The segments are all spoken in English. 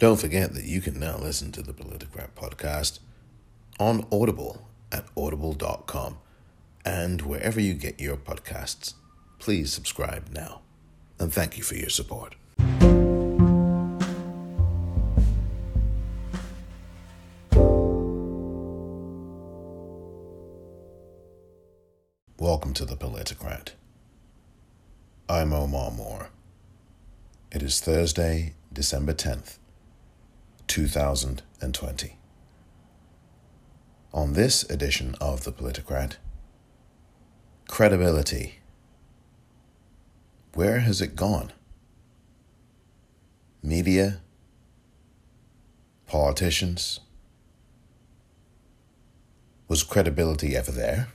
Don't forget that you can now listen to the Politicrat podcast on Audible at audible.com and wherever you get your podcasts. Please subscribe now. And thank you for your support. Welcome to the Politicrat. I'm Omar Moore. It is Thursday, December 10th, 2020. On this edition of The Politicrat, credibility. Where has it gone? Media, politicians. Was credibility ever there?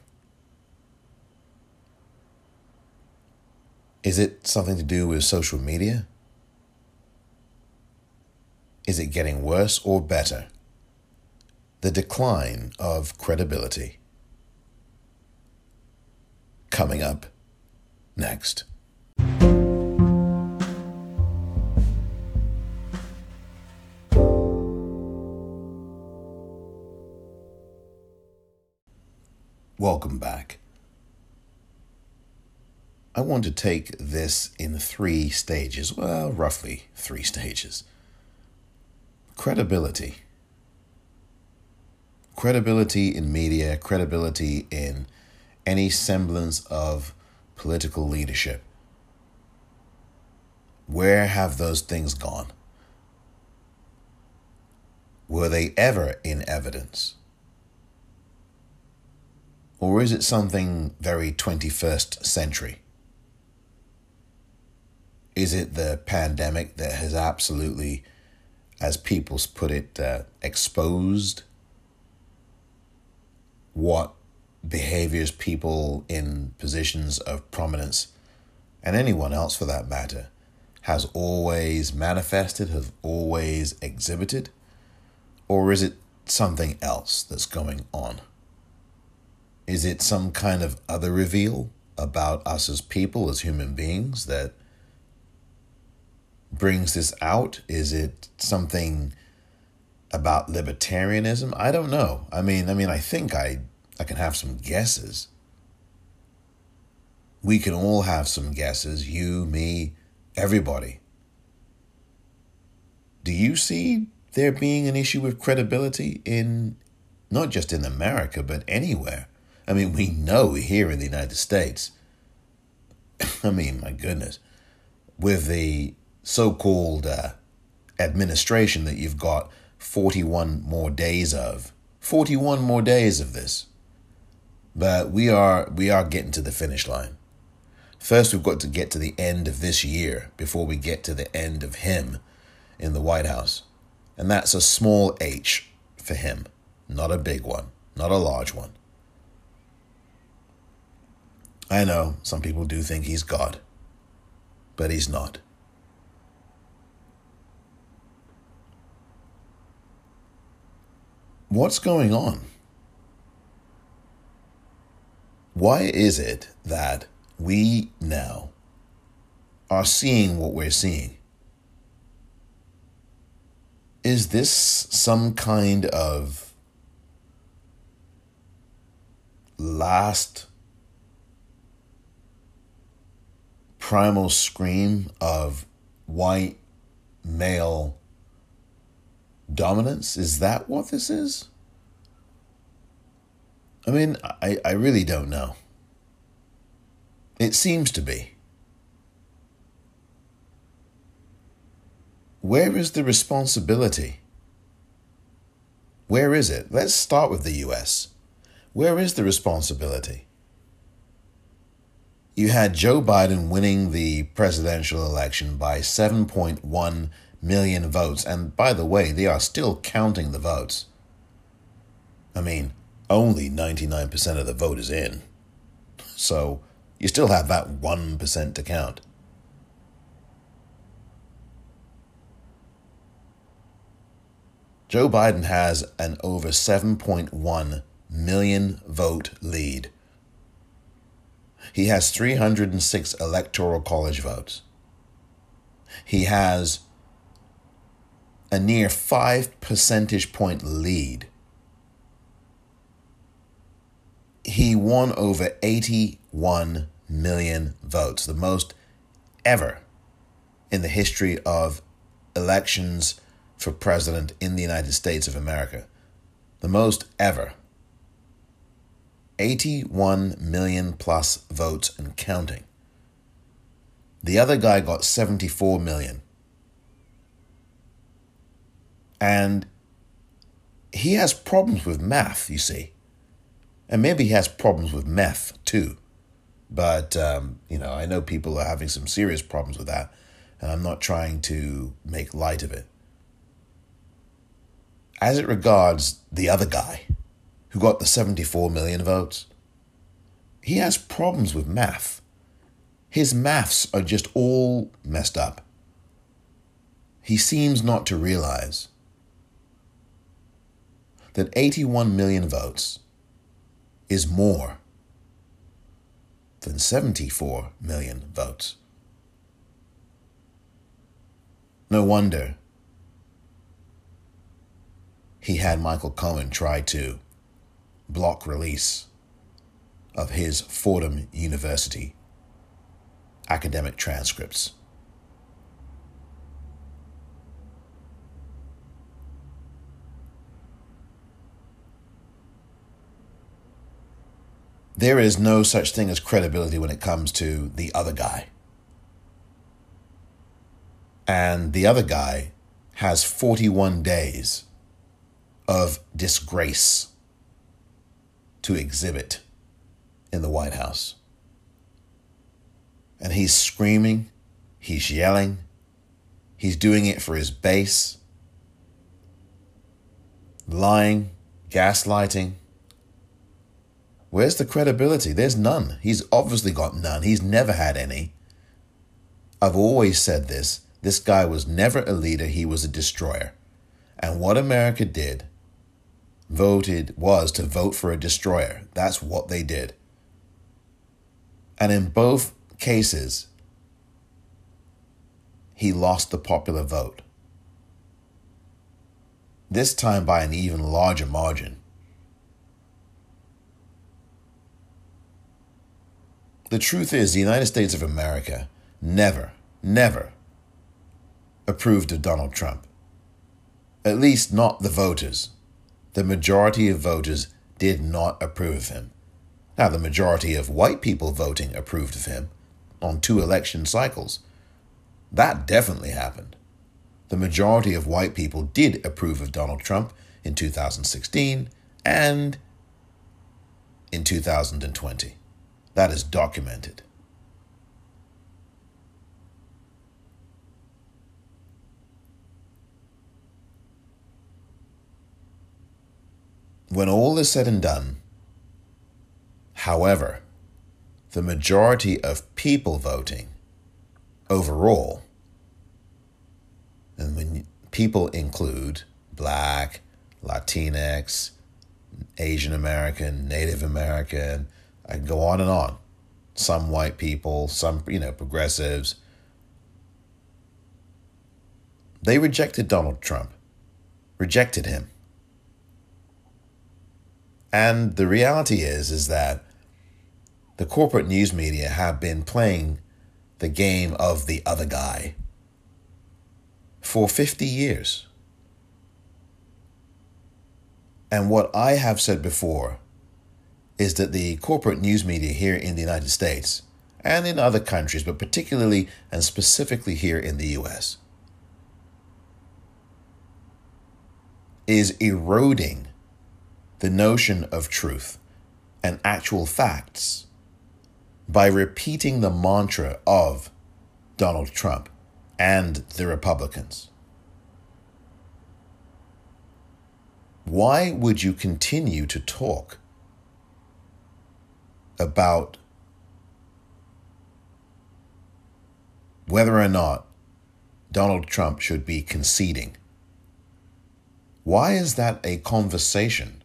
Is it something to do with social media? Is it getting worse or better? The decline of credibility. Coming up next. Welcome back. I want to take this in three stages, well, roughly three stages. Credibility. Credibility in media, credibility in any semblance of political leadership. Where have those things gone? Were they ever in evidence? Or is it something very 21st century? Is it the pandemic that has absolutely as people put it, uh, exposed what behaviors people in positions of prominence, and anyone else for that matter, has always manifested, has always exhibited? Or is it something else that's going on? Is it some kind of other reveal about us as people, as human beings, that brings this out? Is it something about libertarianism? I don't know. I mean, I mean, I think I I can have some guesses. We can all have some guesses, you, me, everybody. Do you see there being an issue with credibility in not just in America, but anywhere? I mean, we know here in the United States. I mean, my goodness, with the so called uh, administration that you've got 41 more days of. 41 more days of this. But we are we are getting to the finish line. First we've got to get to the end of this year before we get to the end of him in the White House. And that's a small H for him, not a big one, not a large one. I know some people do think he's God, but he's not. What's going on? Why is it that we now are seeing what we're seeing? Is this some kind of last primal scream of white male dominance? Is that what this is? I mean, I, I really don't know. It seems to be. Where is the responsibility? Where is it? Let's start with the US. Where is the responsibility? You had Joe Biden winning the presidential election by 7.1 million votes. And by the way, they are still counting the votes. I mean, only 99% of the vote is in. So you still have that 1% to count. Joe Biden has an over 7.1 million vote lead. He has 306 electoral college votes. He has a near five percentage point lead. He won over 81 million votes, the most ever in the history of elections for president in the United States of America. The most ever. 81 million plus votes and counting. The other guy got 74 million. And he has problems with math, you see. And maybe he has problems with meth too. But, um, you know, I know people are having some serious problems with that. And I'm not trying to make light of it. As it regards the other guy who got the 74 million votes, he has problems with math. His maths are just all messed up. He seems not to realize that 81 million votes is more than 74 million votes. No wonder he had Michael Cohen try to block release of his Fordham University academic transcripts. There is no such thing as credibility when it comes to the other guy. And the other guy has 41 days of disgrace to exhibit in the White House. And he's screaming, he's yelling, he's doing it for his base, lying, gaslighting. Where's the credibility? There's none. He's obviously got none. He's never had any. I've always said this this guy was never a leader, he was a destroyer. And what America did voted was to vote for a destroyer. That's what they did. And in both cases, he lost the popular vote. This time by an even larger margin. The truth is, the United States of America never, never approved of Donald Trump. At least not the voters. The majority of voters did not approve of him. Now, the majority of white people voting approved of him on two election cycles. That definitely happened. The majority of white people did approve of Donald Trump in 2016 and in 2020. That is documented. When all is said and done, however, the majority of people voting overall, and when people include black, Latinx, Asian American, Native American, I go on and on. Some white people, some, you know, progressives. They rejected Donald Trump, rejected him. And the reality is, is that the corporate news media have been playing the game of the other guy for 50 years. And what I have said before is that the corporate news media here in the United States and in other countries, but particularly and specifically here in the US, is eroding the notion of truth and actual facts by repeating the mantra of Donald Trump and the Republicans. Why would you continue to talk about whether or not Donald Trump should be conceding? Why is that a conversation?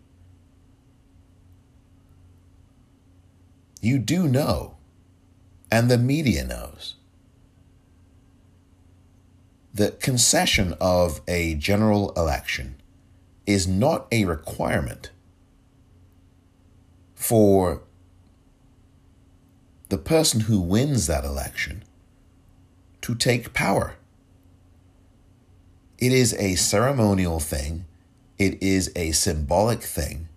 You do know, and the media knows, the concession of a general election is not a requirement for the person who wins that election to take power. It is a ceremonial thing, it is a symbolic thing,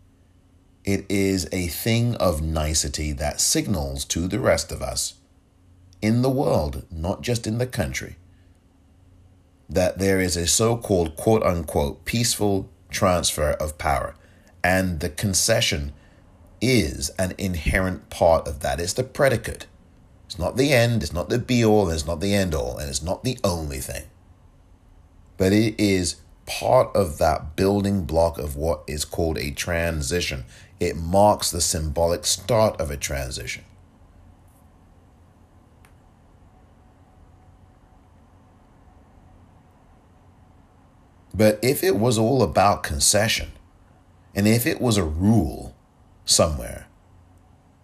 it is a thing of nicety that signals to the rest of us in the world, not just in the country, that there is a so called quote unquote peaceful transfer of power. And the concession is an inherent part of that. It's the predicate. It's not the end, it's not the be all, it's not the end all, and it's not the only thing. But it is part of that building block of what is called a transition. It marks the symbolic start of a transition. But if it was all about concession, and if it was a rule somewhere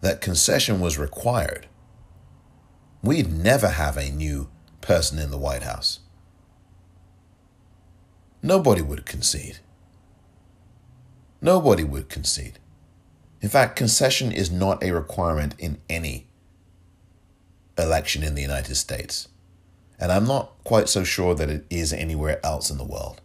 that concession was required, we'd never have a new person in the White House. Nobody would concede. Nobody would concede. In fact, concession is not a requirement in any election in the United States. And I'm not quite so sure that it is anywhere else in the world.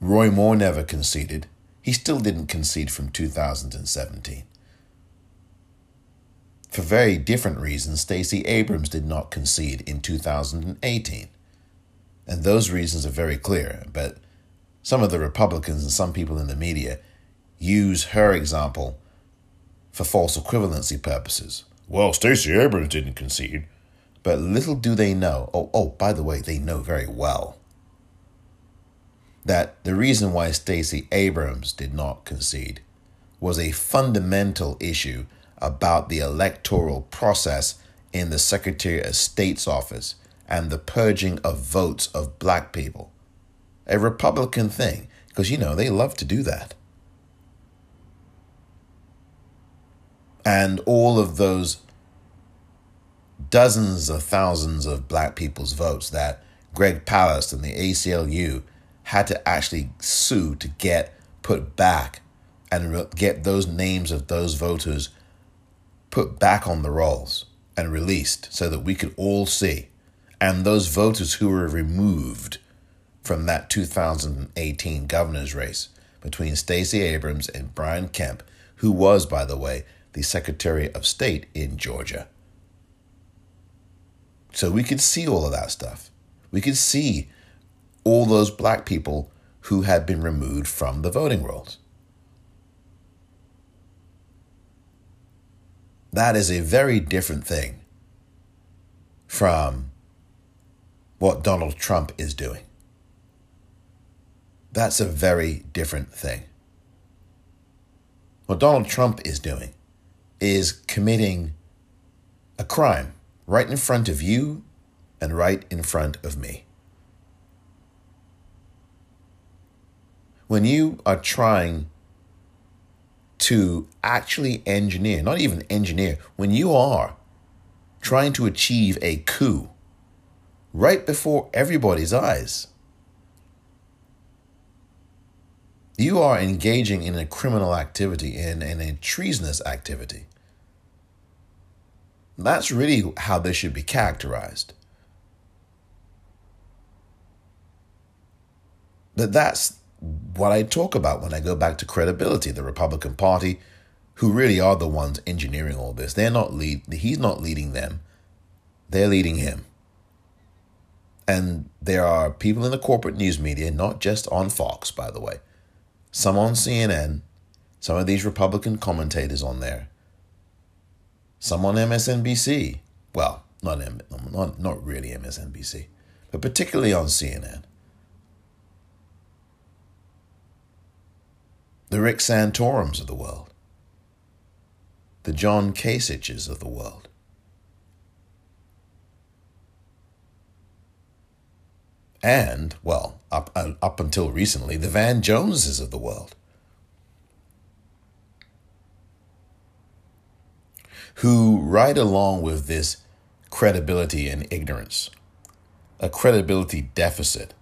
Roy Moore never conceded. He still didn't concede from 2017. For very different reasons, Stacey Abrams did not concede in 2018. And those reasons are very clear, but some of the Republicans and some people in the media use her example for false equivalency purposes. Well, Stacey Abrams didn't concede. But little do they know. Oh, oh, by the way, they know very well that the reason why Stacey Abrams did not concede was a fundamental issue about the electoral process in the Secretary of State's office and the purging of votes of black people. A Republican thing, because you know they love to do that. And all of those dozens of thousands of black people's votes that Greg Palast and the ACLU had to actually sue to get put back and get those names of those voters put back on the rolls and released so that we could all see. And those voters who were removed from that 2018 governor's race between Stacey Abrams and Brian Kemp, who was, by the way, the Secretary of State in Georgia. So we could see all of that stuff. We could see all those black people who had been removed from the voting rolls. That is a very different thing from what Donald Trump is doing. That's a very different thing. What Donald Trump is doing is committing a crime right in front of you and right in front of me. When you are trying to actually engineer, not even engineer, when you are trying to achieve a coup right before everybody's eyes, you are engaging in a criminal activity, in, in a treasonous activity. That's really how they should be characterized. But that's what I talk about when I go back to credibility, the Republican Party, who really are the ones engineering all this. They're not lead he's not leading them. They're leading him. And there are people in the corporate news media, not just on Fox, by the way, some on CNN, some of these Republican commentators on there, some on MSNBC. Well, not, not, not really MSNBC, but particularly on CNN the Rick Santorums of the world, the John Kasichs of the world. And, well, up, uh, up until recently, the Van Joneses of the world. who ride along with this credibility and ignorance, a credibility deficit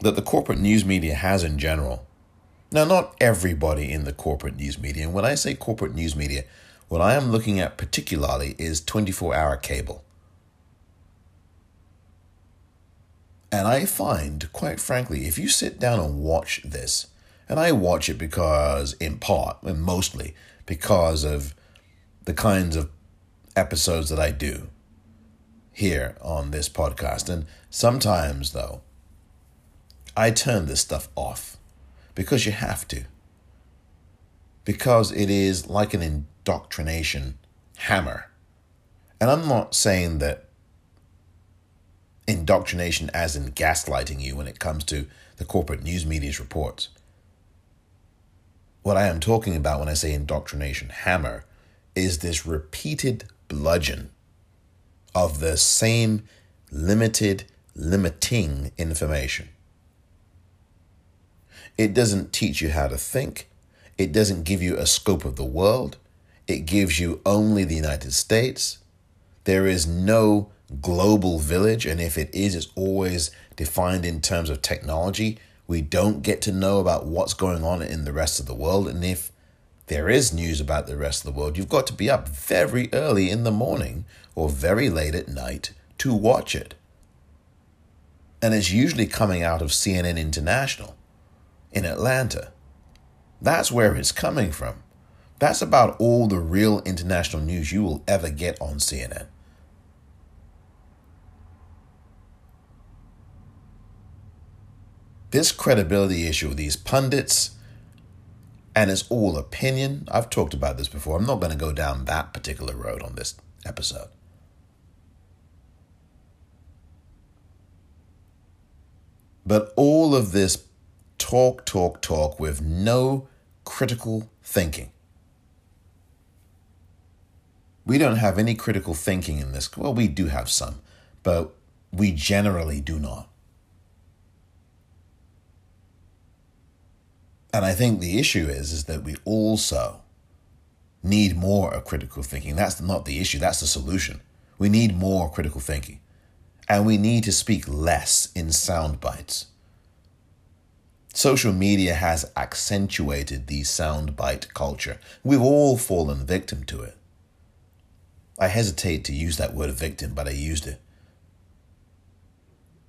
that the corporate news media has in general. Now, not everybody in the corporate news media, and when I say corporate news media, what I am looking at particularly is 24 hour cable. And I find, quite frankly, if you sit down and watch this, and I watch it because, in part, and mostly, because of the kinds of episodes that I do here on this podcast. And sometimes, though, I turn this stuff off because you have to. Because it is like an indoctrination hammer. And I'm not saying that indoctrination as in gaslighting you when it comes to the corporate news media's reports. What I am talking about when I say indoctrination hammer is this repeated bludgeon of the same limited, limiting information. It doesn't teach you how to think. It doesn't give you a scope of the world. It gives you only the United States. There is no global village, and if it is, it's always defined in terms of technology. We don't get to know about what's going on in the rest of the world. And if there is news about the rest of the world, you've got to be up very early in the morning or very late at night to watch it. And it's usually coming out of CNN International in Atlanta. That's where it's coming from. That's about all the real international news you will ever get on CNN. This credibility issue with these pundits, and it's all opinion. I've talked about this before. I'm not going to go down that particular road on this episode. But all of this talk, talk, talk with no critical thinking. We don't have any critical thinking in this. Well, we do have some, but we generally do not. And I think the issue is, is that we also need more of critical thinking. That's not the issue, that's the solution. We need more critical thinking. And we need to speak less in sound bites. Social media has accentuated the soundbite culture. We've all fallen victim to it. I hesitate to use that word victim, but I used it.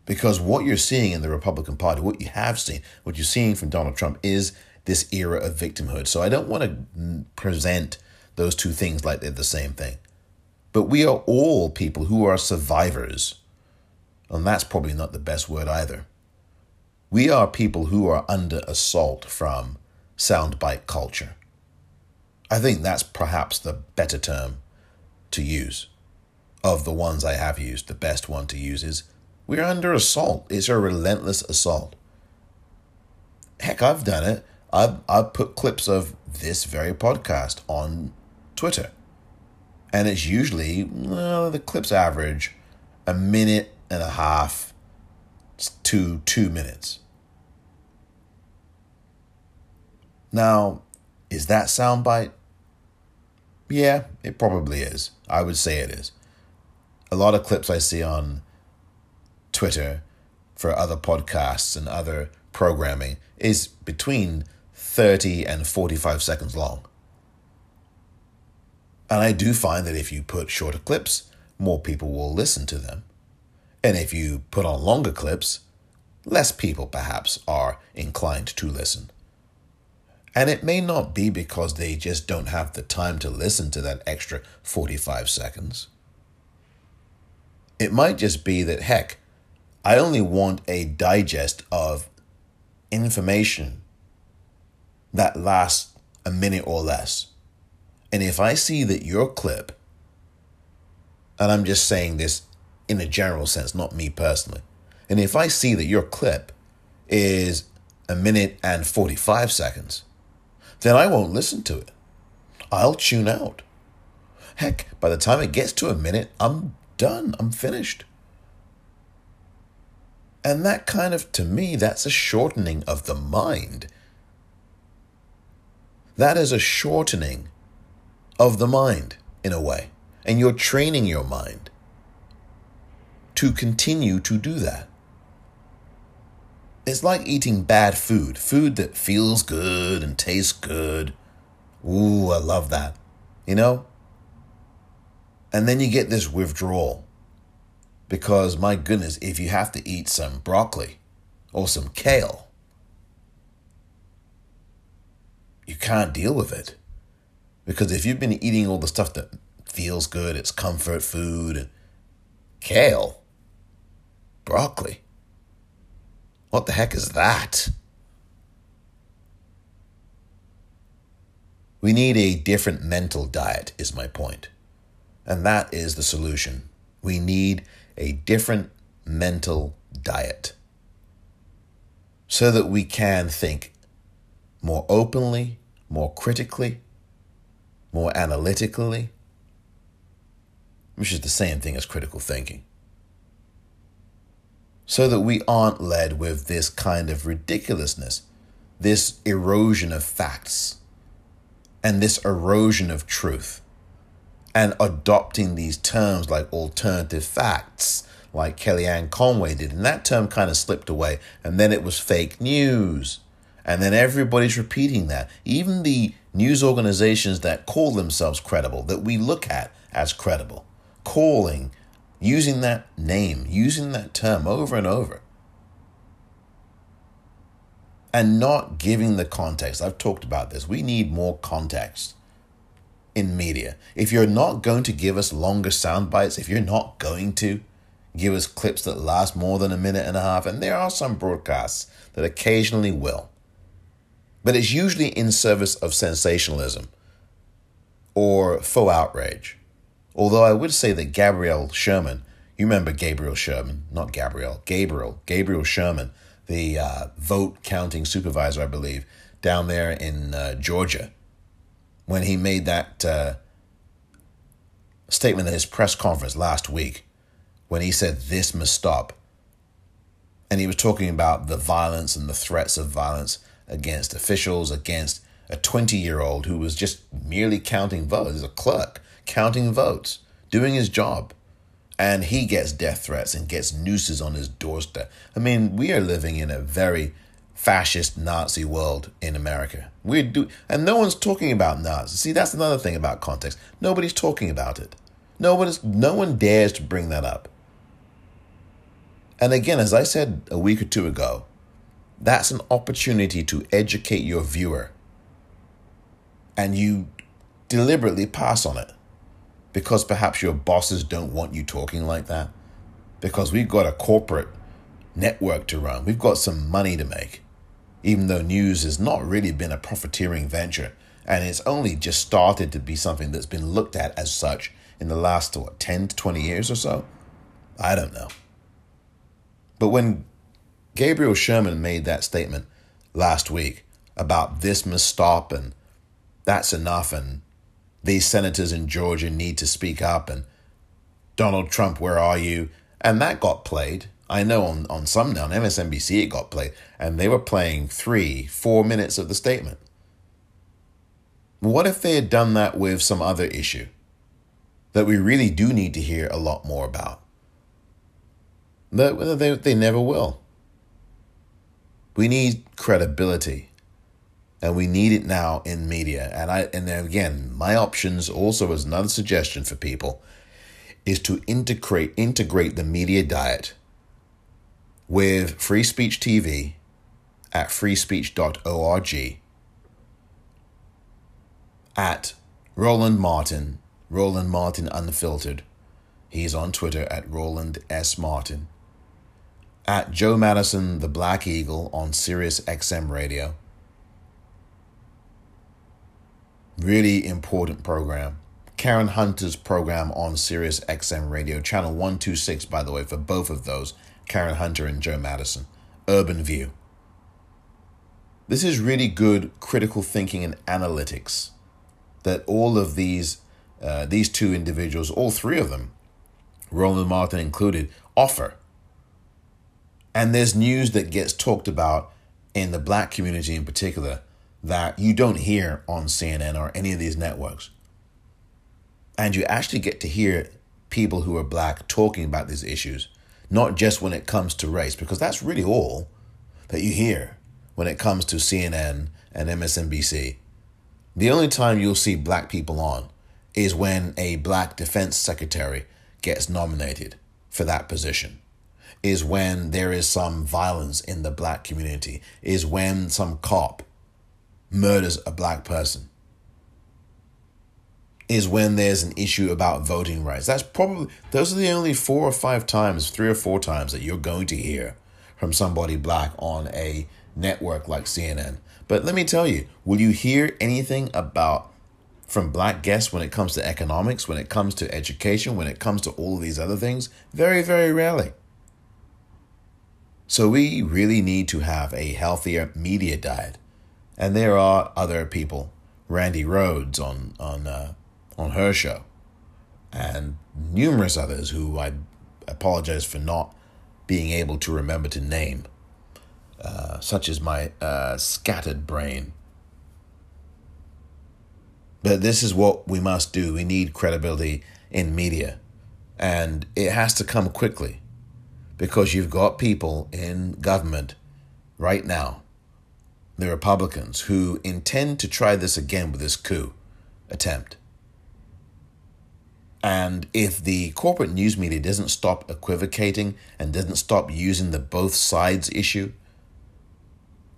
Because what you're seeing in the Republican Party, what you have seen, what you're seeing from Donald Trump is this era of victimhood. So I don't want to present those two things like they're the same thing. But we are all people who are survivors. And that's probably not the best word either. We are people who are under assault from soundbite culture. I think that's perhaps the better term to use. Of the ones I have used, the best one to use is we're under assault. It's a relentless assault. Heck, I've done it. I've, I've put clips of this very podcast on Twitter. And it's usually, well, the clips average a minute and a half to two minutes. Now, is that soundbite? Yeah, it probably is. I would say it is. A lot of clips I see on Twitter for other podcasts and other programming is between 30 and 45 seconds long. And I do find that if you put shorter clips, more people will listen to them. And if you put on longer clips, less people perhaps are inclined to listen. And it may not be because they just don't have the time to listen to that extra 45 seconds. It might just be that, heck, I only want a digest of information that lasts a minute or less. And if I see that your clip, and I'm just saying this in a general sense, not me personally. And if I see that your clip is a minute and 45 seconds, then I won't listen to it. I'll tune out. Heck, by the time it gets to a minute, I'm done. I'm finished. And that kind of, to me, that's a shortening of the mind. That is a shortening of the mind in a way. And you're training your mind to continue to do that. It's like eating bad food, food that feels good and tastes good. Ooh, I love that. You know? And then you get this withdrawal. Because, my goodness, if you have to eat some broccoli or some kale, you can't deal with it. Because if you've been eating all the stuff that feels good, it's comfort food, kale, broccoli, what the heck is that? We need a different mental diet, is my point. And that is the solution. We need a different mental diet so that we can think more openly, more critically, more analytically, which is the same thing as critical thinking. So that we aren't led with this kind of ridiculousness, this erosion of facts, and this erosion of truth, and adopting these terms like alternative facts, like Kellyanne Conway did. And that term kind of slipped away, and then it was fake news. And then everybody's repeating that. Even the news organizations that call themselves credible, that we look at as credible, calling, using that name, using that term over and over, and not giving the context. I've talked about this. We need more context in media. If you're not going to give us longer sound bites, if you're not going to give us clips that last more than a minute and a half, and there are some broadcasts that occasionally will but it's usually in service of sensationalism or faux outrage. Although I would say that Gabriel Sherman, you remember Gabriel Sherman, not Gabriel, Gabriel, Gabriel Sherman, the uh, vote counting supervisor, I believe, down there in uh, Georgia, when he made that uh, statement at his press conference last week, when he said, This must stop. And he was talking about the violence and the threats of violence against officials, against a 20 year old who was just merely counting votes, He's a clerk, counting votes, doing his job. And he gets death threats and gets nooses on his doorstep. I mean, we are living in a very fascist Nazi world in America. We do, and no one's talking about Nazis. See, that's another thing about context. Nobody's talking about it. No one is, no one dares to bring that up. And again, as I said a week or two ago, that's an opportunity to educate your viewer. And you deliberately pass on it because perhaps your bosses don't want you talking like that. Because we've got a corporate network to run, we've got some money to make. Even though news has not really been a profiteering venture, and it's only just started to be something that's been looked at as such in the last what, 10 to 20 years or so. I don't know. But when Gabriel Sherman made that statement last week about this must stop and that's enough and these senators in Georgia need to speak up and Donald Trump, where are you? And that got played. I know on, on some on MSNBC it got played, and they were playing three, four minutes of the statement. What if they had done that with some other issue that we really do need to hear a lot more about? That they, they never will. We need credibility. And we need it now in media. And I and again, my options also as another suggestion for people is to integrate integrate the media diet with Free Speech TV at freespeech.org at Roland Martin, Roland Martin Unfiltered. He's on Twitter at Roland S. Martin at Joe Madison, the Black Eagle on Sirius XM Radio. Really important program. Karen Hunter's program on Sirius XM Radio, channel 126, by the way, for both of those, Karen Hunter and Joe Madison. Urban View. This is really good critical thinking and analytics that all of these uh, these two individuals, all three of them, Roland Martin included, offer and there's news that gets talked about in the black community in particular that you don't hear on CNN or any of these networks. and you actually get to hear people who are black talking about these issues, not just when it comes to race, because that's really all that you hear when it comes to CNN and MSNBC. The only time you'll see black people on is when a black defense secretary gets nominated for that position, is when there is some violence in the black community, is when some cop murders a black person, is when there's an issue about voting rights. That's probably, those are the only four or five times, three or four times that you're going to hear from somebody black on a network like CNN. But let me tell you, will you hear anything about from black guests when it comes to economics, when it comes to education, when it comes to all of these other things? Very, very rarely. So we really need to have a healthier media diet. And there are other people, Randi Rhodes on on uh, on her show, and numerous others who I apologize for not being able to remember to name, uh, such as my uh, scattered brain. But this is what we must do. We need credibility in media, and it has to come quickly because you've got people in government right now, the Republicans, who intend to try this again with this coup attempt. And if the corporate news media doesn't stop equivocating and doesn't stop using the both sides issue,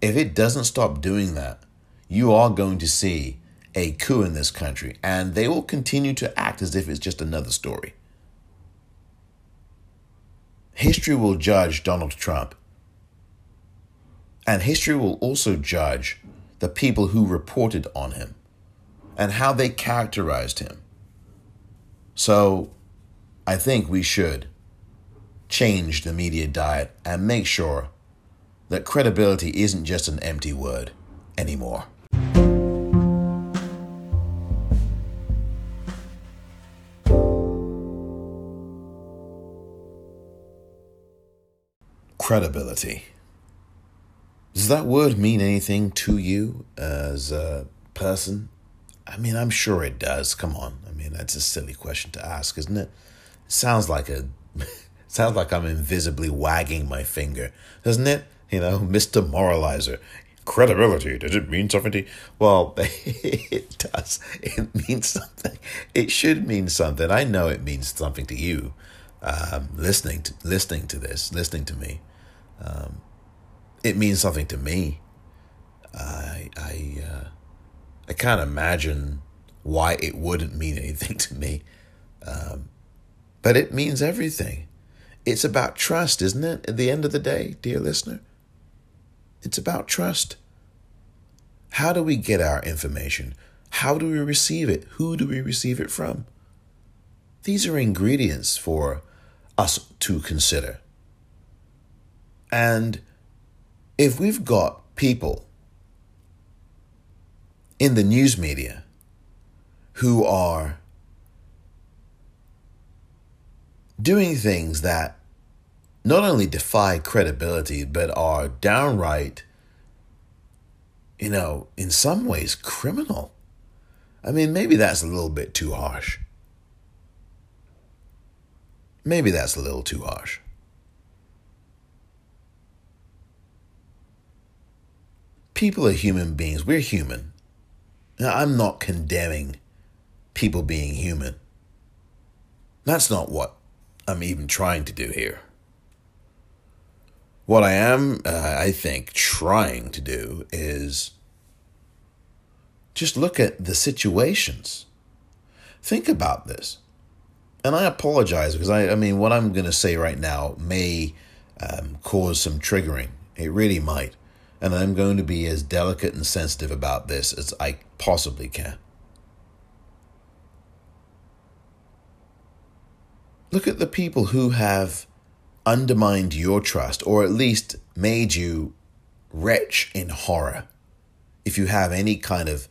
if it doesn't stop doing that, you are going to see a coup in this country, and they will continue to act as if it's just another story. History will judge Donald Trump, and history will also judge the people who reported on him and how they characterized him. So I think we should change the media diet and make sure that credibility isn't just an empty word anymore. Credibility. Does that word mean anything to you as a person? I mean, I'm sure it does. Come on. I mean, that's a silly question to ask, isn't it? It sounds like a sounds like I'm invisibly wagging my finger, doesn't it? You know, Mr. Moralizer. Credibility, does it mean something to you? Well, it does. It means something. It should mean something. I know it means something to you. Um, listening to listening to this, listening to me. Um, it means something to me. I I uh, I can't imagine why it wouldn't mean anything to me. Um, but it means everything. It's about trust, isn't it? At the end of the day, dear listener, it's about trust. How do we get our information? How do we receive it? Who do we receive it from? These are ingredients for us to consider. And if we've got people in the news media who are doing things that not only defy credibility, but are downright, you know, in some ways criminal. I mean, maybe that's a little bit too harsh. Maybe that's a little too harsh. People are human beings. We're human. Now, I'm not condemning people being human. That's not what I'm even trying to do here. What I am, uh, I think, trying to do is just look at the situations. Think about this. And I apologize because I, I mean, what I'm going to say right now may um, cause some triggering. It really might and I'm going to be as delicate and sensitive about this as I possibly can. Look at the people who have undermined your trust, or at least made you retch in horror, if you have any kind of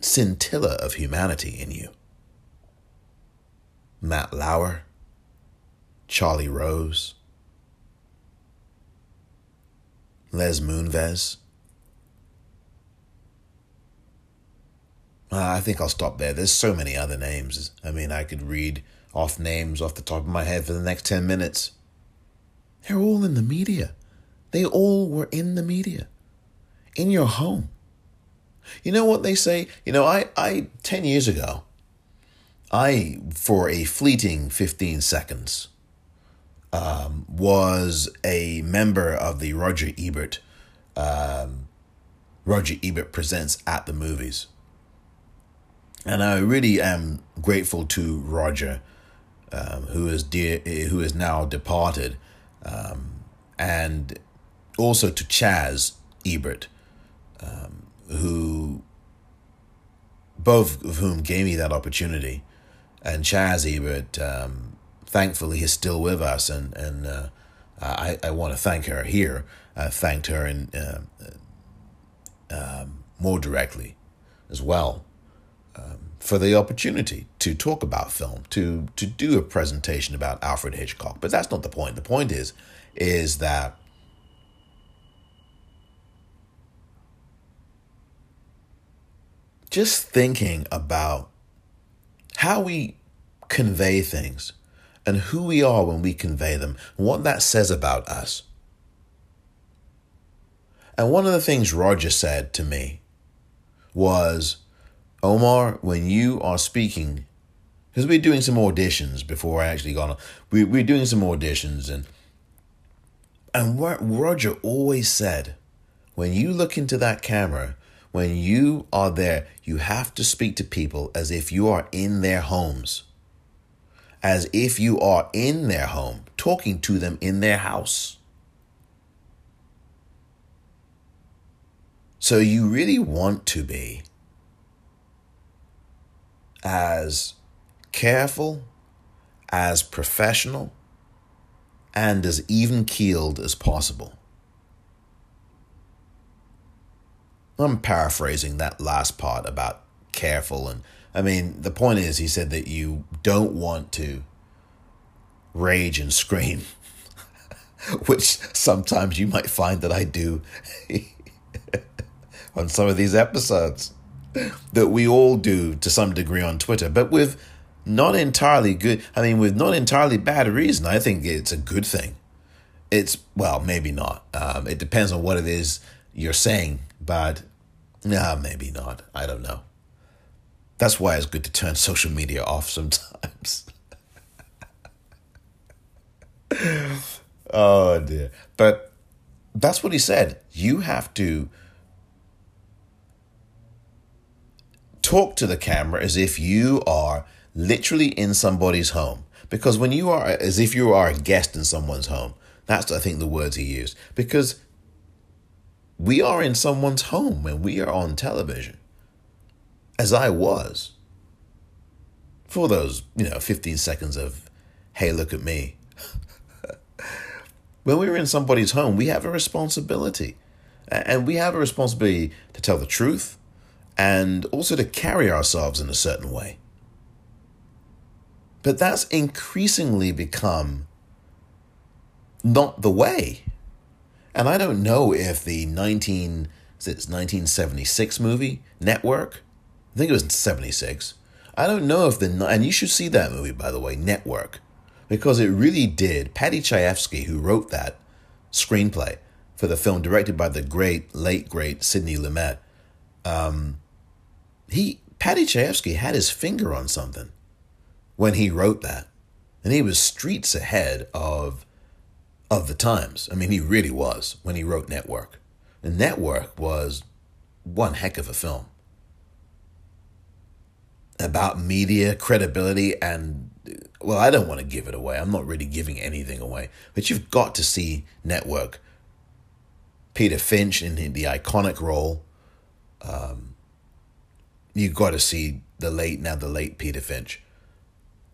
scintilla of humanity in you. Matt Lauer, Charlie Rose, Les Moonves. Uh, I think I'll stop there. There's so many other names. I mean, I could read off names off the top of my head for the next 10 minutes. They're all in the media. They all were in the media, in your home. You know what they say? You know, I, I 10 years ago, I, for a fleeting 15 seconds, um, was a member of the Roger Ebert, um, Roger Ebert Presents at the Movies. And I really am grateful to Roger, um, who is dear, who is now departed, um, and also to Chaz Ebert, um, who both of whom gave me that opportunity. And Chaz Ebert, um, thankfully, is still with us, and and uh, I I want to thank her here. I thanked her in uh, um, more directly as well um, for the opportunity to talk about film, to to do a presentation about Alfred Hitchcock. But that's not the point. The point is, is that just thinking about how we convey things and who we are when we convey them, and what that says about us. And one of the things Roger said to me was Omar, when you are speaking, because we're doing some auditions before I actually got on, we, we're doing some auditions, and and what Roger always said, when you look into that camera, when you are there, you have to speak to people as if you are in their homes, as if you are in their home, talking to them in their house. So you really want to be as careful, as professional, and as even keeled as possible. I'm paraphrasing that last part about careful and I mean the point is he said that you don't want to rage and scream which sometimes you might find that I do on some of these episodes that we all do to some degree on Twitter, but with not entirely good, I mean, with not entirely bad reason. I think it's a good thing. It's, well, maybe not. Um, it depends on what it is you're saying, but nah, maybe not. I don't know. That's why it's good to turn social media off sometimes. oh dear. But that's what he said. You have to talk to the camera as if you are literally in somebody's home. Because when you are, as if you are a guest in someone's home, that's, I think, the words he used. Because we are in someone's home when we are on television, as I was for those, you know, 15 seconds of, hey, look at me. when we're in somebody's home, we have a responsibility. And we have a responsibility to tell the truth, and also to carry ourselves in a certain way. But that's increasingly become not the way. And I don't know if the 19 it's 1976 movie Network, I think it was 76. I don't know if the and you should see that movie by the way, Network, because it really did. Paddy Chayefsky, who wrote that screenplay for the film, directed by the great late great Sidney Lumet, um, he Paddy Chayefsky had his finger on something when he wrote that. And he was streets ahead of of the times. I mean, he really was when he wrote Network. And Network was one heck of a film about media credibility and well, I don't want to give it away. I'm not really giving anything away, but you've got to see Network. Peter Finch in the iconic role. Um, you got to see the late now the late Peter Finch.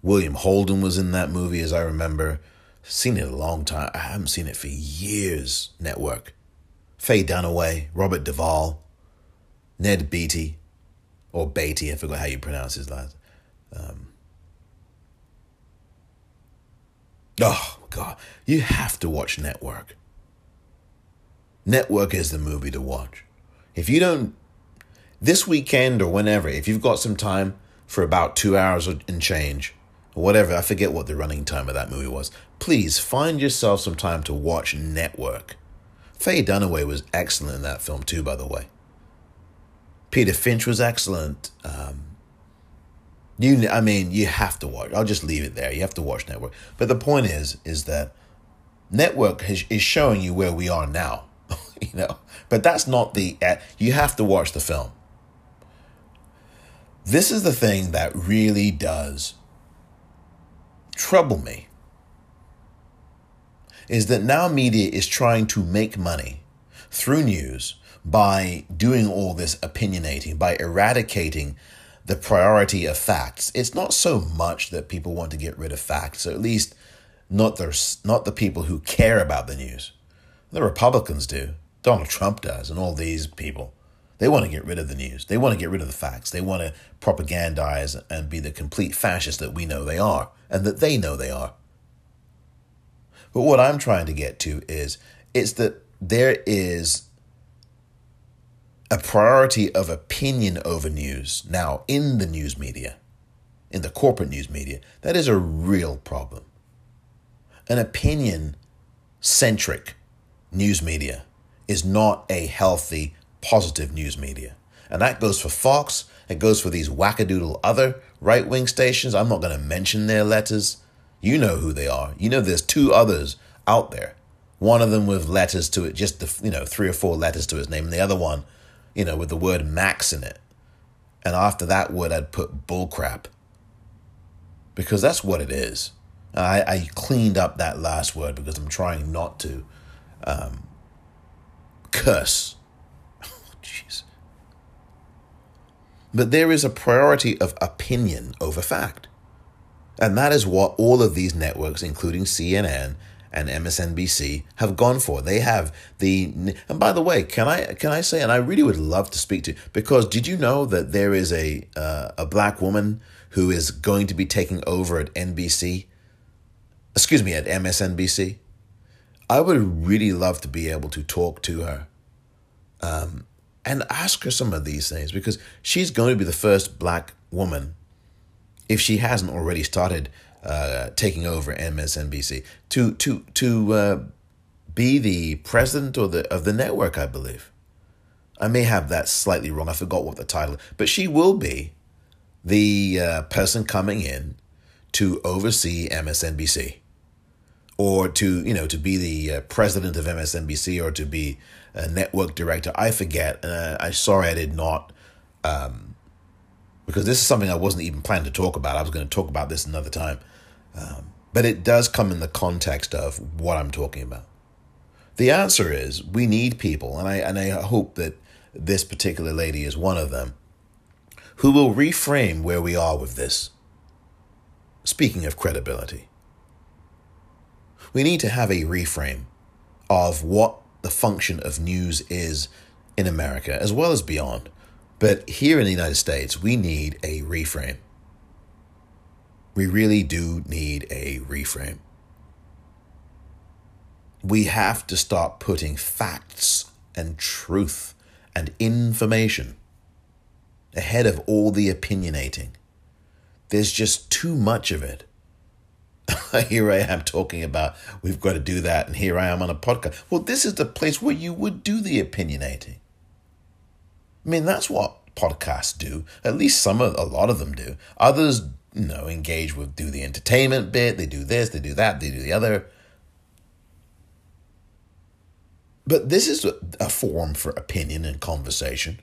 William Holden was in that movie, as I remember. Seen it a long time. I haven't seen it for years. Network. Faye Dunaway, Robert Duvall, Ned Beatty, or Beatty. I forgot how you pronounce his last. Um, oh God, you have to watch Network. Network is the movie to watch. If you don't this weekend or whenever, if you've got some time for about two hours and change, or whatever, I forget what the running time of that movie was, please find yourself some time to watch Network. Faye Dunaway was excellent in that film too, by the way. Peter Finch was excellent. Um, you, I mean, you have to watch. I'll just leave it there. You have to watch Network. But the point is, is that Network has, is showing you where we are now. you know, but that's not the. You have to watch the film. This is the thing that really does trouble me. Is that now media is trying to make money through news by doing all this opinionating, by eradicating the priority of facts. It's not so much that people want to get rid of facts, at least not the, not the people who care about the news. The Republicans do. Donald Trump does, and all these people. They want to get rid of the news. They want to get rid of the facts. They want to propagandize and be the complete fascists that we know they are and that they know they are. But what I'm trying to get to is it's that there is a priority of opinion over news now in the news media, in the corporate news media. That is a real problem. An opinion centric news media is not a healthy, positive news media. And that goes for Fox, it goes for these wackadoodle other right wing stations. I'm not going to mention their letters. You know who they are. You know there's two others out there. One of them with letters to it, just the, you know, three or four letters to his name, and the other one you know, with the word max in it. And after that word, I'd put bullcrap. Because that's what it is. I, I cleaned up that last word because I'm trying not to um, curse. Jeez. but there is a priority of opinion over fact. And that is what all of these networks, including CNN and MSNBC have gone for. They have the and by the way, can I can I say and I really would love to speak to because did you know that there is a uh, a black woman who is going to be taking over at NBC? Excuse me, at MSNBC. I would really love to be able to talk to her. Um, and ask her some of these things because she's going to be the first black woman if she hasn't already started uh, taking over MSNBC to to to uh, be the president or the of the network, I believe. I may have that slightly wrong. I forgot what the title, but she will be the uh, person coming in to oversee MSNBC, or to you know to be the uh, president of MSNBC, or to be a network director. I forget. Uh, I'm sorry I did not. Um, because this is something I wasn't even planning to talk about. I was going to talk about this another time. Um, but it does come in the context of what I'm talking about. The answer is we need people, and I and I hope that this particular lady is one of them, who will reframe where we are with this. Speaking of credibility, we need to have a reframe of what the function of news is in America as well as beyond. But here in the United States, we need a reframe. We really do need a reframe. We have to start putting facts and truth and information ahead of all the opinionating. There's just too much of it. here I am talking about we've got to do that, and here I am on a podcast. Well, this is the place where you would do the opinionating. I mean, that's what podcasts do. At least some of a lot of them do. Others you know, engage with, do the entertainment bit, they do this, they do that, they do the other. But this is a, a forum for opinion and conversation.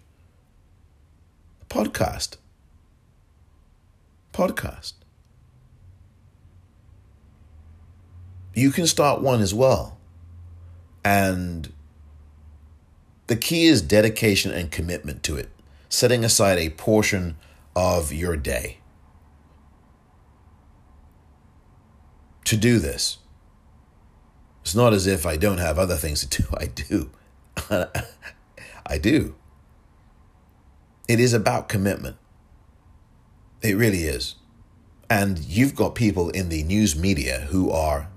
Podcast. Podcast. You can start one as well. And the key is dedication and commitment to it, setting aside a portion of your day to do this. It's not as if I don't have other things to do. I do. I do. It is about commitment. It really is. And you've got people in the news media who are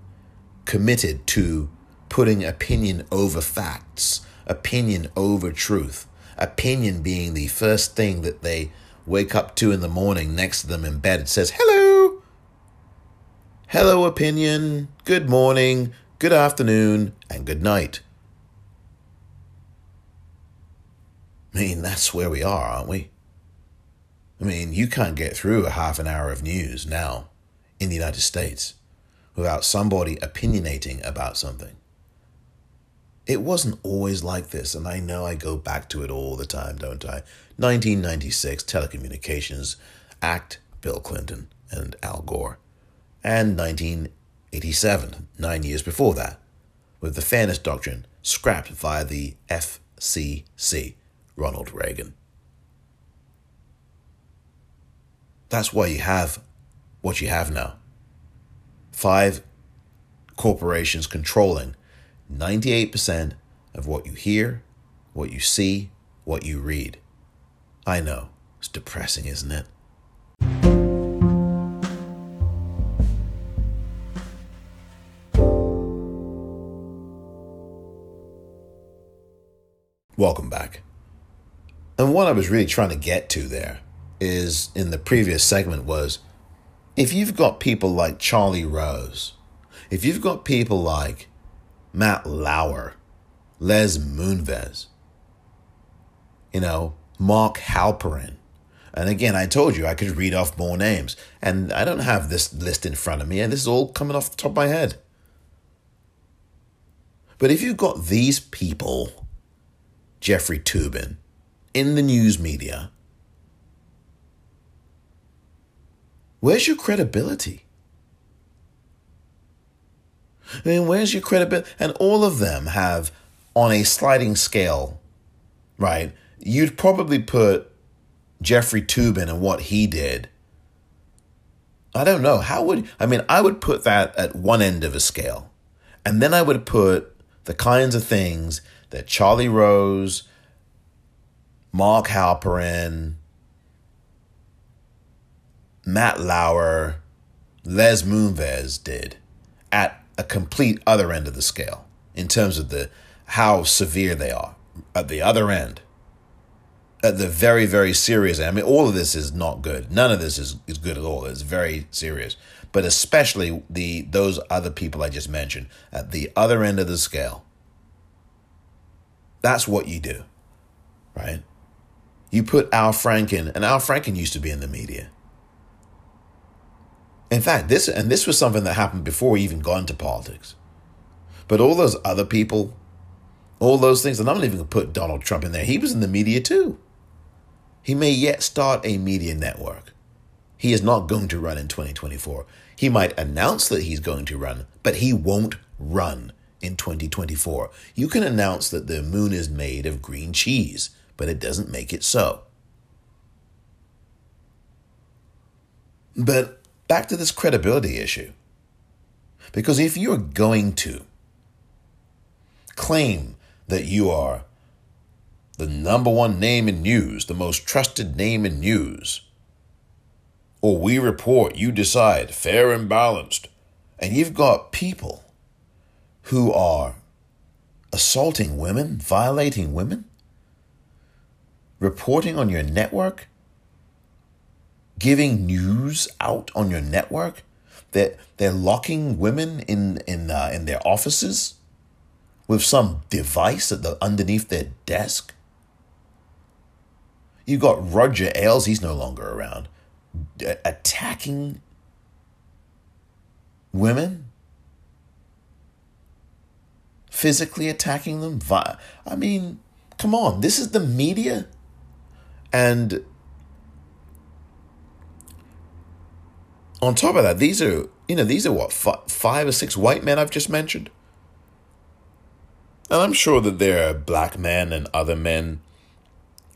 committed to putting opinion over facts, opinion over truth. opinion being the first thing that they wake up to in the morning next to them in bed. It says, hello. Hello, opinion. Good morning, good afternoon, and good night. I mean, that's where we are, aren't we? I mean, you can't get through a half an hour of news now in the United States without somebody opinionating about something. It wasn't always like this, and I know I go back to it all the time, don't I? 1996 Telecommunications Act, Bill Clinton and Al Gore, and 1987, nine years before that, with the Fairness Doctrine scrapped via the FCC, Ronald Reagan. That's why you have what you have now. Five corporations controlling 98% of what you hear, what you see, what you read. I know, it's depressing, isn't it? Welcome back. And what I was really trying to get to there is in the previous segment was if you've got people like Charlie Rose, if you've got people like Matt Lauer, Les Moonves, you know, Mark Halperin. And again, I told you I could read off more names. And I don't have this list in front of me, and this is all coming off the top of my head. But if you've got these people, Jeffrey Toobin, in the news media, where's your credibility? I mean, where's your credibility? And all of them have, on a sliding scale, right? You'd probably put Jeffrey Toobin and what he did. I don't know. How would, I mean, I would put that at one end of a scale. And then I would put the kinds of things that Charlie Rose, Mark Halperin, Matt Lauer, Les Moonves did at a complete other end of the scale in terms of the how severe they are. At the other end at the very very serious end. i mean all of this is not good. None of this is, is good at all. It's very serious. But especially the those other people i just mentioned at the other end of the scale that's what you do right you put al franken and al franken used to be in the media in fact, this and this was something that happened before he even got into politics. But all those other people, all those things, and I'm not even to put Donald Trump in there. He was in the media too. He may yet start a media network. He is not going to run in 2024. He might announce that he's going to run, but he won't run in 2024. You can announce that the moon is made of green cheese, but it doesn't make it so. But back to this credibility issue. Because if you're going to claim that you are the number one name in news, the most trusted name in news, or we report, you decide, fair and balanced, and you've got people who are assaulting women, violating women, reporting on your network, giving news out on your network that they're locking women in in uh, in their offices with some device at the underneath their desk. You got Roger Ailes, he's no longer around, attacking women, physically attacking them. I mean, come on, this is the media. And on top of that, these are, you know, these are what, five or six white men I've just mentioned? And I'm sure that there are black men and other men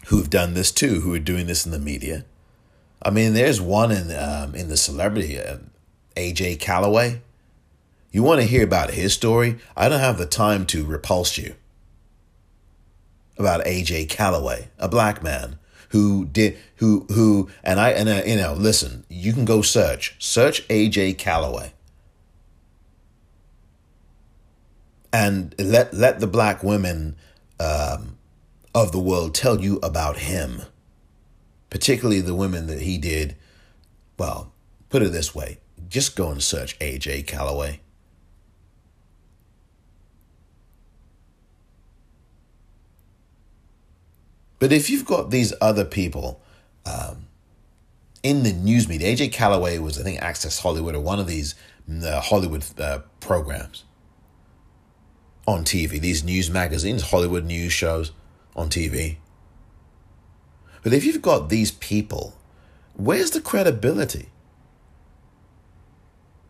who've done this too, who are doing this in the media. I mean, there's one in um, in the celebrity, uh, AJ Calloway. You want to hear about his story? I don't have the time to repulse you about AJ Calloway, a black man who did who who and I and uh, you know listen you can go search search AJ Calloway and let let the black women um, of the world tell you about him, particularly the women that he did. Well, put it this way just go and search AJ Calloway. But if you've got these other people um, in the news media, AJ Calloway was, I think, Access Hollywood or one of these uh, Hollywood uh, programs on TV, these news magazines, Hollywood news shows on TV. But if you've got these people, where's the credibility?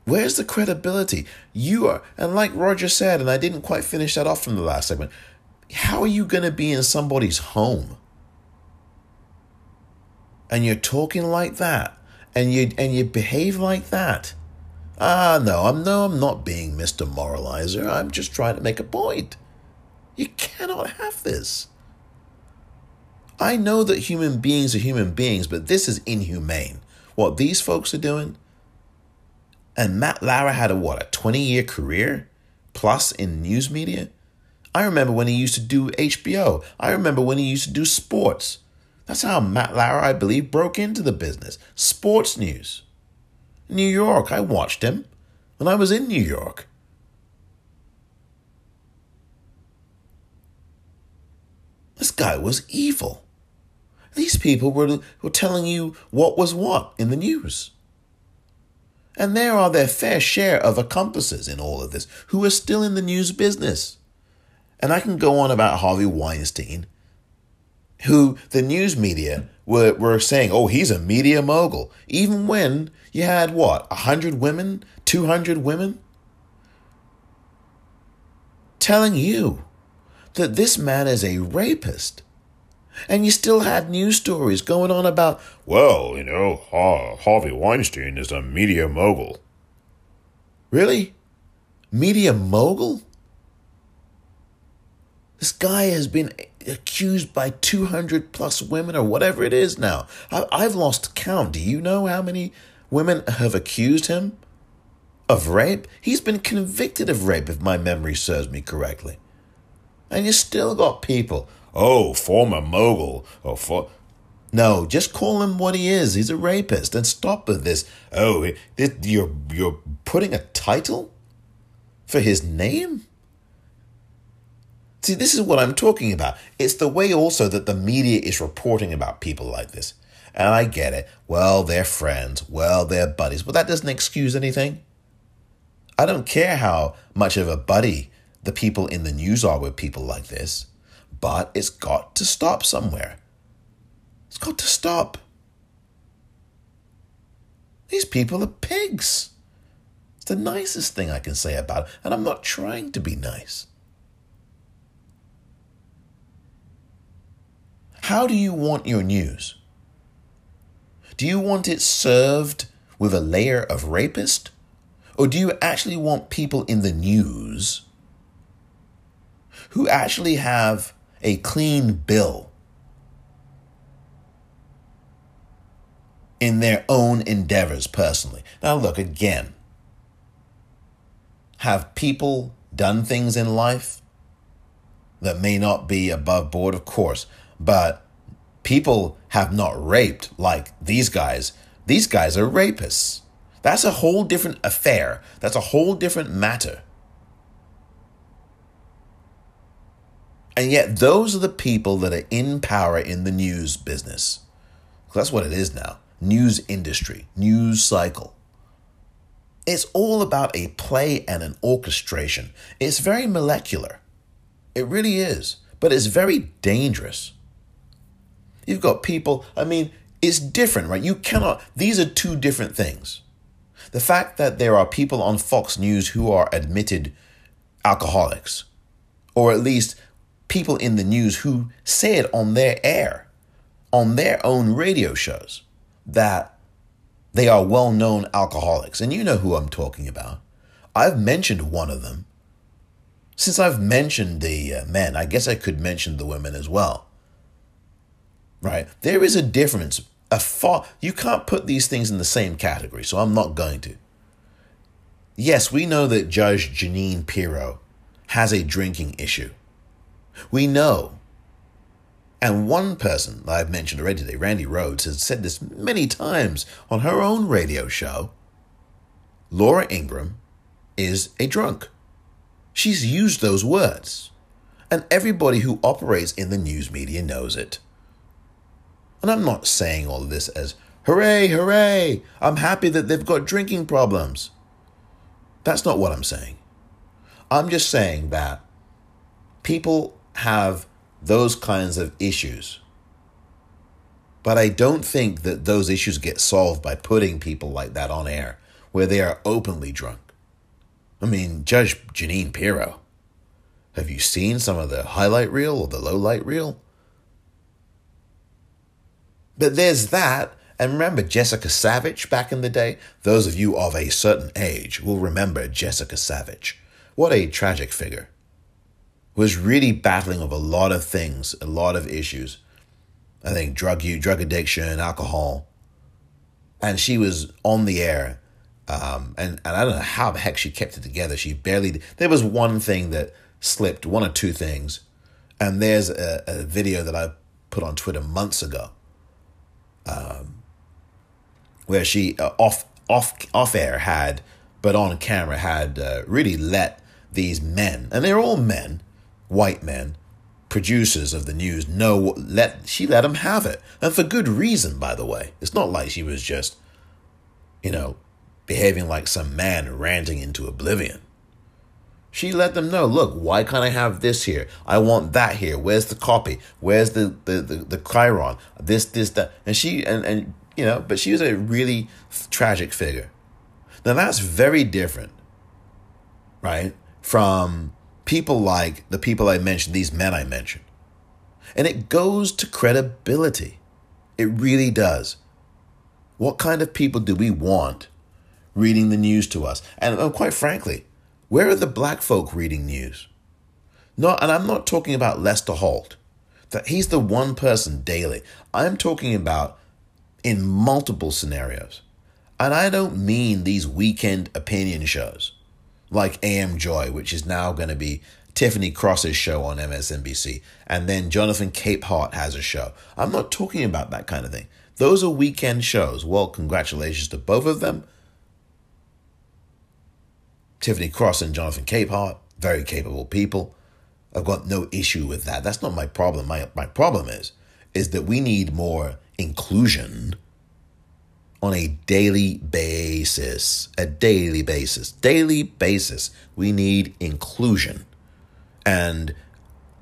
Where's the credibility? You are, and like Roger said, and I didn't quite finish that off from the last segment, how are you going to be in somebody's home? And you're talking like that, and you and you behave like that. Ah, no, I'm no, I'm not being Mr. Moralizer. I'm just trying to make a point. You cannot have this. I know that human beings are human beings, but this is inhumane. What these folks are doing. And Matt Lauer had a what, a 20 year career plus in news media? I remember when he used to do HBO. I remember when he used to do sports. That's how Matt Lauer, I believe, broke into the business. Sports news. New York, I watched him when I was in New York. This guy was evil. These people were, were telling you what was what in the news. And there are their fair share of accomplices in all of this who are still in the news business. And I can go on about Harvey Weinstein, who the news media were, were saying, oh, he's a media mogul, even when you had what, 100 women, 200 women telling you that this man is a rapist and you still had news stories going on about, well, you know, Harvey Weinstein is a media mogul. Really? Media mogul? This guy has been accused by 200 plus women or whatever it is now. I've lost count. Do you know how many women have accused him of rape? He's been convicted of rape, if my memory serves me correctly. And you still got people oh, former mogul, or for. No, just call him what he is. He's a rapist, and stop with this. Oh, you're you're putting a title for his name. See, this is what I'm talking about. It's the way also that the media is reporting about people like this. And I get it. Well, they're friends. Well, they're buddies. But that doesn't excuse anything. I don't care how much of a buddy the people in the news are with people like this. But it's got to stop somewhere. It's got to stop. These people are pigs. It's the nicest thing I can say about it, and I'm not trying to be nice. How do you want your news? Do you want it served with a layer of rapist? Or do you actually want people in the news who actually have a clean bill in their own endeavors personally. Now, look again. Have people done things in life that may not be above board? Of course. But people have not raped like these guys. These guys are rapists. That's a whole different affair. That's a whole different matter. And yet, those are the people that are in power in the news business. That's what it is now news industry, news cycle. It's all about a play and an orchestration. It's very molecular. It really is. But it's very dangerous. You've got people, I mean, it's different, right? You cannot, these are two different things. The fact that there are people on Fox News who are admitted alcoholics, or at least people in the news who said on their air, on their own radio shows, that they are well known alcoholics. And you know who I'm talking about. I've mentioned one of them. Since I've mentioned the uh, men, I guess I could mention the women as well. Right? There is a difference. A far, you can't put these things in the same category, so I'm not going to. Yes, we know that Judge Jeanine Pirro has a drinking issue. We know And one person that I've mentioned already today, Randi Rhodes, has said this many times on her own radio show. Laura Ingraham is a drunk. She's used those words. And everybody who operates in the news media knows it. And I'm not saying all of this as, hooray, hooray, I'm happy that they've got drinking problems. That's not what I'm saying. I'm just saying that people have those kinds of issues. But I don't think that those issues get solved by putting people like that on air where they are openly drunk. I mean, Judge Jeanine Pirro. Have you seen some of the highlight reel or the low light reel? But there's that. And remember Jessica Savitch back in the day? Those of you of a certain age will remember Jessica Savitch. What a tragic figure. Was really battling with a lot of things, a lot of issues. I think drug use, drug addiction, alcohol. And she was on the air. Um, and, and I don't know how the heck she kept it together. She barely, there was one thing that slipped, one or two things. And there's a, a video that I put on Twitter months ago, um, where she uh, off off off air had, but on camera had uh, really let these men, and they're all men, white men, producers of the news know let she let them have it, and for good reason, by the way. It's not like she was just, you know, behaving like some man ranting into oblivion. She let them know, look, why can't I have this here? I want that here. Where's the copy? Where's the the the, the chyron? This, this, that. And she and and you know, but she was a really tragic figure. Now that's very different, right? From people like the people I mentioned, these men I mentioned. And it goes to credibility. It really does. What kind of people do we want reading the news to us? And, and quite frankly, where are the black folk reading news? No, and I'm not talking about Lester Holt. That he's the one person daily. I'm talking about in multiple scenarios. And I don't mean these weekend opinion shows like AM Joy, which is now going to be Tiffany Cross's show on MSNBC. And then Jonathan Capehart has a show. I'm not talking about that kind of thing. Those are weekend shows. Well, congratulations to both of them. Tiffany Cross and Jonathan Capehart, very capable people. I've got no issue with that. That's not my problem. My my problem is is that we need more inclusion on a daily basis. A daily basis. Daily basis. We need inclusion. And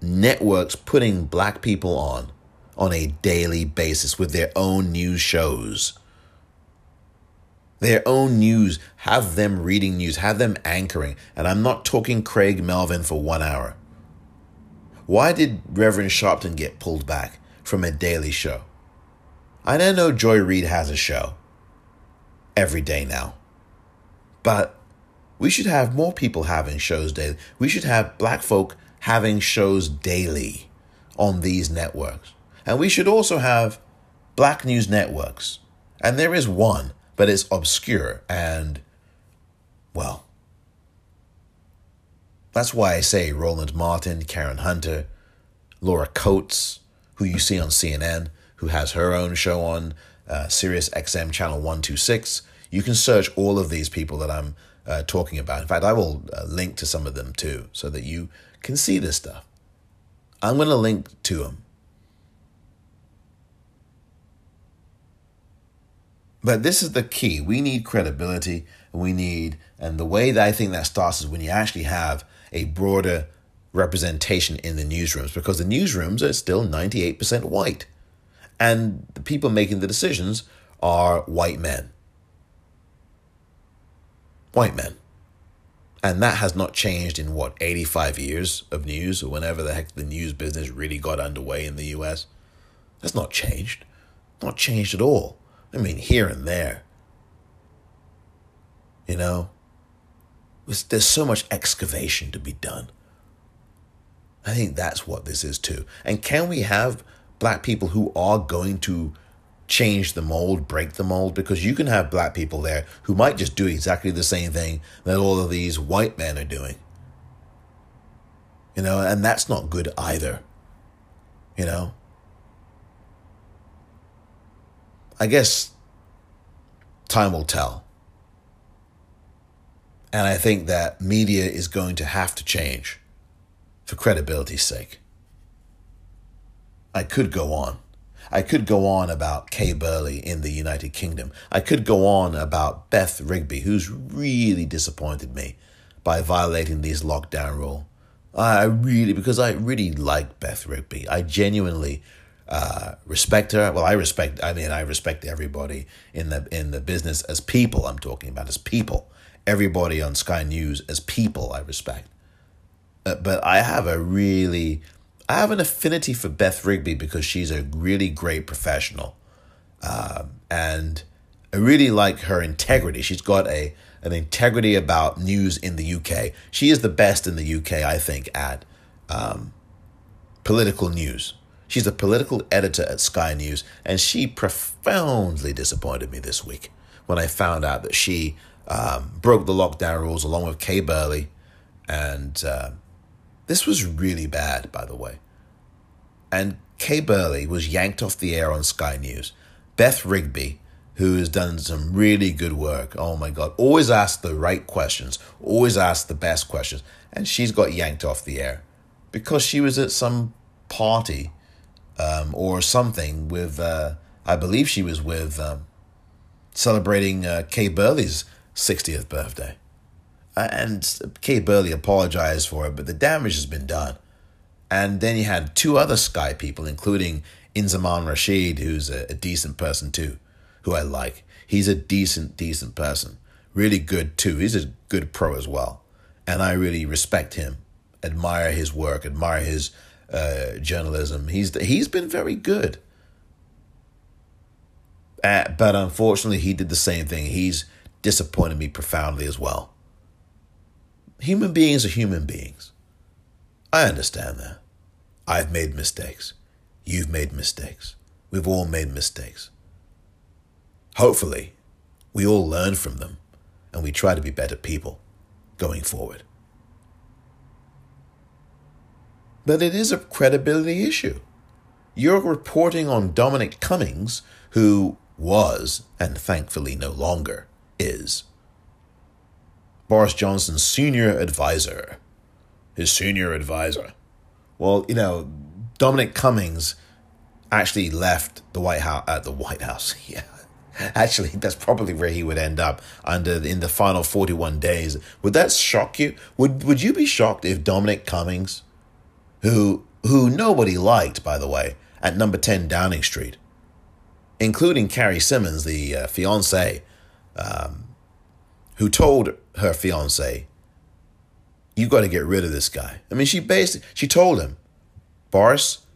networks putting black people on on a daily basis with their own news shows their own news, have them reading news, have them anchoring. And I'm not talking Craig Melvin for one hour. Why did Reverend Sharpton get pulled back from a daily show? I know Joy Reid has a show every day now, but we should have more people having shows daily. We should have black folk having shows daily on these networks. And we should also have black news networks. And there is one but it's obscure and, well, that's why I say Roland Martin, Karen Hunter, Laura Coates, who you see on CNN, who has her own show on uh, Sirius XM channel 126. You can search all of these people that I'm uh, talking about. In fact, I will uh, link to some of them too so that you can see this stuff. I'm going to link to them But this is the key. We need credibility. We need, and the way that I think that starts is when you actually have a broader representation in the newsrooms because the newsrooms are still 98% white. And the people making the decisions are white men. White men. And that has not changed in what, 85 years of news or whenever the heck the news business really got underway in the US? That's not changed. Not changed at all. I mean, here and there. You know, there's so much excavation to be done. I think that's what this is too. And can we have black people who are going to change the mold, break the mold? Because you can have black people there who might just do exactly the same thing that all of these white men are doing. You know, and that's not good either. You know, I guess time will tell. And I think that media is going to have to change for credibility's sake. I could go on. I could go on about Kay Burley in the United Kingdom. I could go on about Beth Rigby, who's really disappointed me by violating these lockdown rule. I really, because I really like Beth Rigby. I genuinely uh, respect her. Well, I respect. I mean, I respect everybody in the in the business as people. I'm talking about as people. Everybody on Sky News as people. I respect. Uh, but I have a really I have an affinity for Beth Rigby because she's a really great professional. Um, and I really like her integrity. She's got a an integrity about news in the UK. She is the best in the UK, I think, at um, political news. She's a political editor at Sky News, and she profoundly disappointed me this week when I found out that she um, broke the lockdown rules along with Kay Burley, and uh, this was really bad, by the way. And Kay Burley was yanked off the air on Sky News. Beth Rigby, who has done some really good work, oh my God, always asks the right questions, always asks the best questions. And she's got yanked off the air because she was at some party um, or something with, uh, I believe she was with, um, celebrating uh, Kay Burley's 60th birthday. And Kay Burley apologized for it, but the damage has been done. And then you had two other Sky people, including Inzamam Rashid, who's a, a decent person too, who I like. He's a decent, decent person. Really good too. He's a good pro as well. And I really respect him, admire his work, admire his uh, journalism. He's he's been very good. Uh, but unfortunately, he did the same thing. He's disappointed me profoundly as well. Human beings are human beings. I understand that. I've made mistakes. You've made mistakes. We've all made mistakes. Hopefully, we all learn from them and we try to be better people going forward. But it is a credibility issue. You're reporting on Dominic Cummings, who was, and thankfully no longer, is Boris Johnson's senior advisor. His senior advisor. Well, you know, Dominic Cummings actually left the White House at uh, the White House. Yeah. Actually, that's probably where he would end up under in the final 41 days. Would that shock you? Would would you be shocked if Dominic Cummings, who who nobody liked by the way, at number 10 Downing Street, including Carrie Symonds, the uh, fiance, um, who told her fiance, "You got to get rid of this guy." I mean, she basically she told him, "Boris,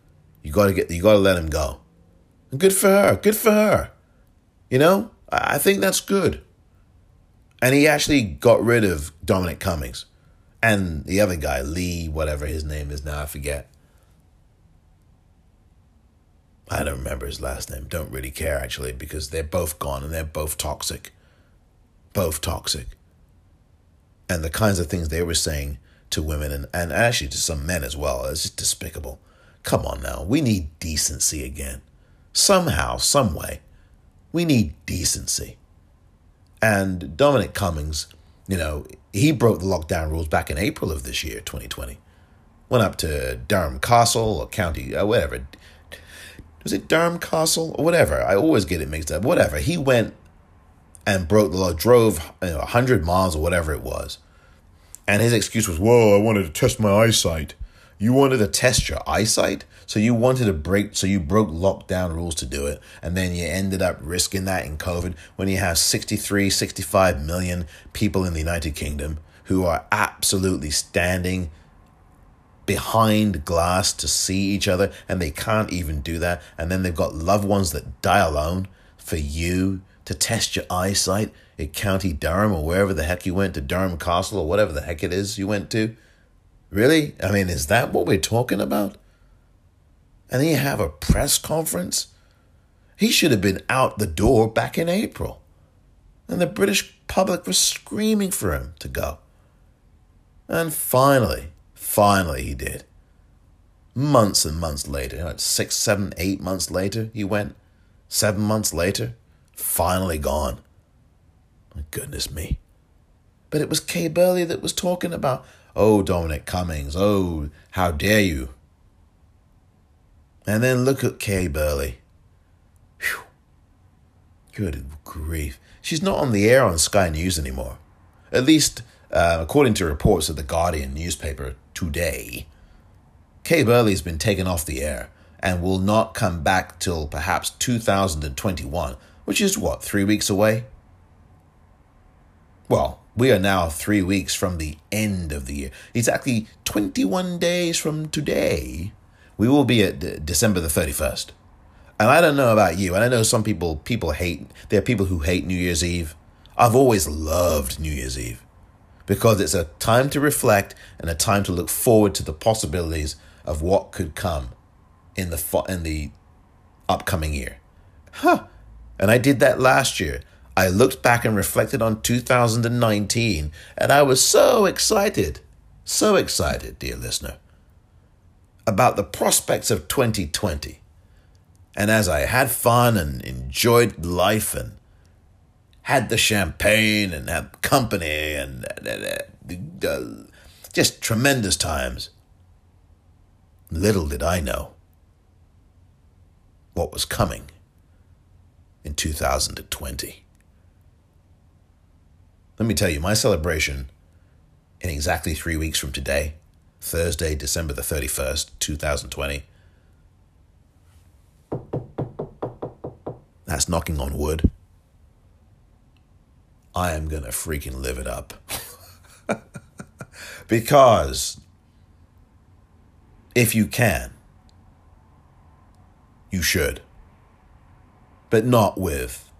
you got to get you got to let him go." And good for her. Good for her. You know, I think that's good. And he actually got rid of Dominic Cummings and the other guy, Lee, whatever his name is now, I forget. I don't remember his last name. Don't really care actually because they're both gone and they're both toxic. Both toxic and the kinds of things they were saying to women and, and actually to some men as well. It's just despicable. Come on now. We need decency again. Somehow, some way, we need decency. And Dominic Cummings, you know, he broke the lockdown rules back in April of this year, 2020. Went up to Durham Castle or County, or uh, whatever. Was it Durham Castle or whatever? I always get it mixed up. Whatever. He went and broke the law, drove you know, 100 miles or whatever it was. And his excuse was, whoa, I wanted to test my eyesight. You wanted to test your eyesight? So you wanted to break, so you broke lockdown rules to do it. And then you ended up risking that in COVID when you have 63, 65 million people in the United Kingdom who are absolutely standing behind glass to see each other and they can't even do that. And then they've got loved ones that die alone for you to test your eyesight at County Durham or wherever the heck you went to Durham Castle or whatever the heck it is you went to? Really? I mean, is that what we're talking about? And then you have a press conference? He should have been out the door back in April. And the British public was screaming for him to go. And finally, finally he did. Months and months later, like six, seven, eight months later, he went Seven months later, finally gone. My goodness me. But it was Kay Burley that was talking about, oh, Dominic Cummings, oh, how dare you. And then look at Kay Burley. Whew. Good grief. She's not on the air on Sky News anymore. At least, uh, according to reports of the Guardian newspaper today, Kay Burley's been taken off the air and will not come back till perhaps 2021, which is what, three weeks away? Well, we are now three weeks from the end of the year. Exactly 21 days from today, we will be at December the 31st. And I don't know about you, and I know some people people hate there are people who hate New Year's Eve. I've always loved New Year's Eve because it's a time to reflect and a time to look forward to the possibilities of what could come in the in the upcoming year. Huh. And I did that last year. I looked back and reflected on 2019, and I was so excited, so excited, dear listener, about the prospects of 2020. And as I had fun and enjoyed life and had the champagne and had company and uh, just tremendous times, little did I know what was coming in 2020. Let me tell you, my celebration in exactly three weeks from today, Thursday, December the 31st, 2020, that's knocking on wood. I am going to freaking live it up. because if you can, you should. But not with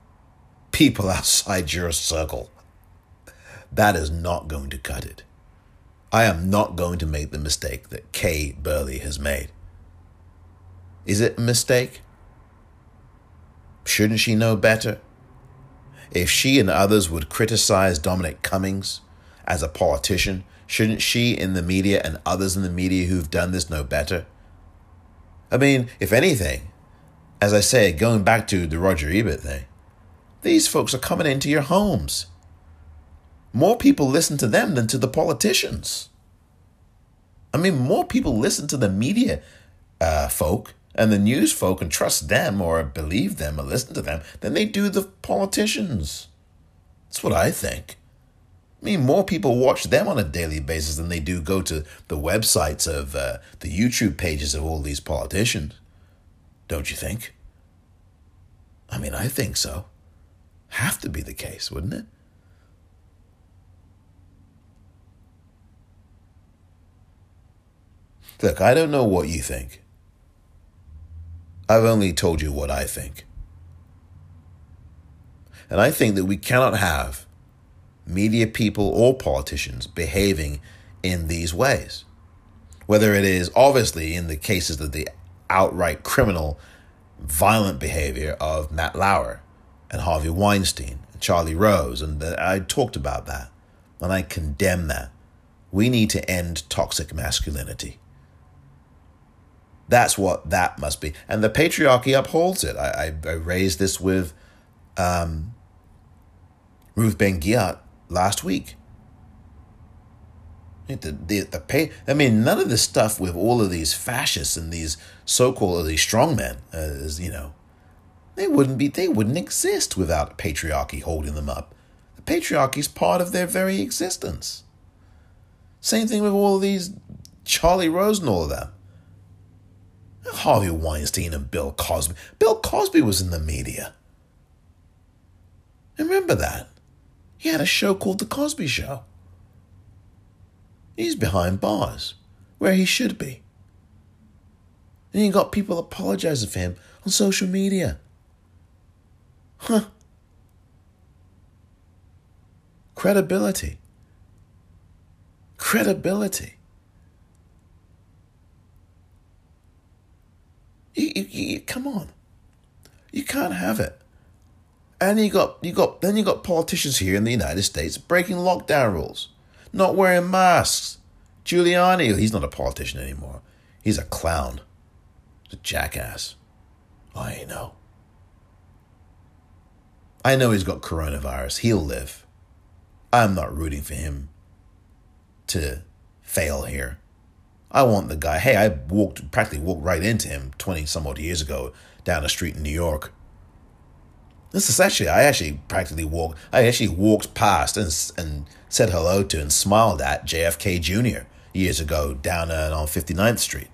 people outside your circle. That is not going to cut it. I am not going to make the mistake that Kay Burley has made. Is it a mistake? Shouldn't she know better? If she and others would criticize Dominic Cummings as a politician, shouldn't she in the media and others in the media who've done this know better? I mean, if anything, as I say, going back to the Roger Ebert thing, these folks are coming into your homes more people listen to them than to the politicians. I mean, more people listen to the media uh, folk and the news folk and trust them or believe them or listen to them than they do the politicians. That's what I think. I mean, more people watch them on a daily basis than they do go to the websites of uh, the YouTube pages of all these politicians. Don't you think? I mean, I think so. Have to be the case, wouldn't it? Look, I don't know what you think. I've only told you what I think. And I think that we cannot have media people or politicians behaving in these ways. Whether it is obviously in the cases of the outright criminal, violent behavior of Matt Lauer and Harvey Weinstein and Charlie Rose, and I talked about that, and I condemn that. We need to end toxic masculinity. That's what that must be. And the patriarchy upholds it. I, I, I raised this with um, Ruth Ben Ghiat last week. The, the, the pay, I mean, none of this stuff with all of these fascists and these so-called these strongmen, uh, you know, they wouldn't be, they wouldn't exist without patriarchy holding them up. The patriarchy is part of their very existence. Same thing with all of these Charlie Rose and all of them. Harvey Weinstein and Bill Cosby. Bill Cosby was in the media. Remember that? He had a show called The Cosby Show. He's behind bars, where he should be. And you got people apologizing for him on social media. Huh. Credibility. Credibility. You, you, you, come on, you can't have it. And you got you got then you got politicians here in the United States breaking lockdown rules, not wearing masks. Giuliani, he's not a politician anymore. He's a clown, he's a jackass. Oh, I know. I know he's got coronavirus. He'll live. I'm not rooting for him to fail here. I want the guy. Hey, I walked practically walked right into him 20 some odd years ago down the street in New York. This is actually I actually practically walked I actually walked past and and said hello to and smiled at JFK Jr. years ago down uh, on 59th Street.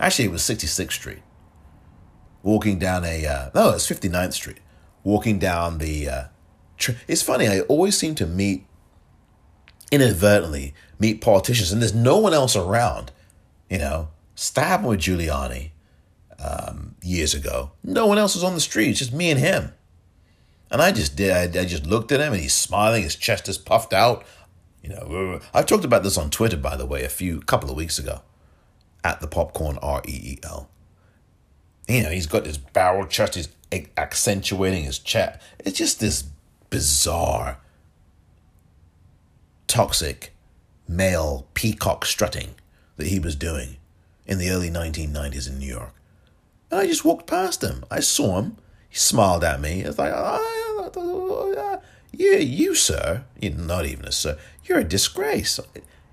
Actually, it was 66th Street. Walking down a uh, no, it's 59th Street. Walking down the uh, tr- it's funny. I always seem to meet inadvertently meet politicians, and there's no one else around. You know, stab with Giuliani um, years ago. No one else was on the street. It's just me and him. And I just did. I, I just looked at him, and he's smiling. His chest is puffed out. You know, I talked about this on Twitter, by the way, a few couple of weeks ago, at the popcorn R E E L. You know, he's got this barrel chest. He's accentuating his chest. It's just this bizarre, toxic, male peacock strutting that he was doing in the early 1990s in New York. And I just walked past him. I saw him. He smiled at me. I was like, oh, yeah, you, sir. You're not even a sir. You're a disgrace.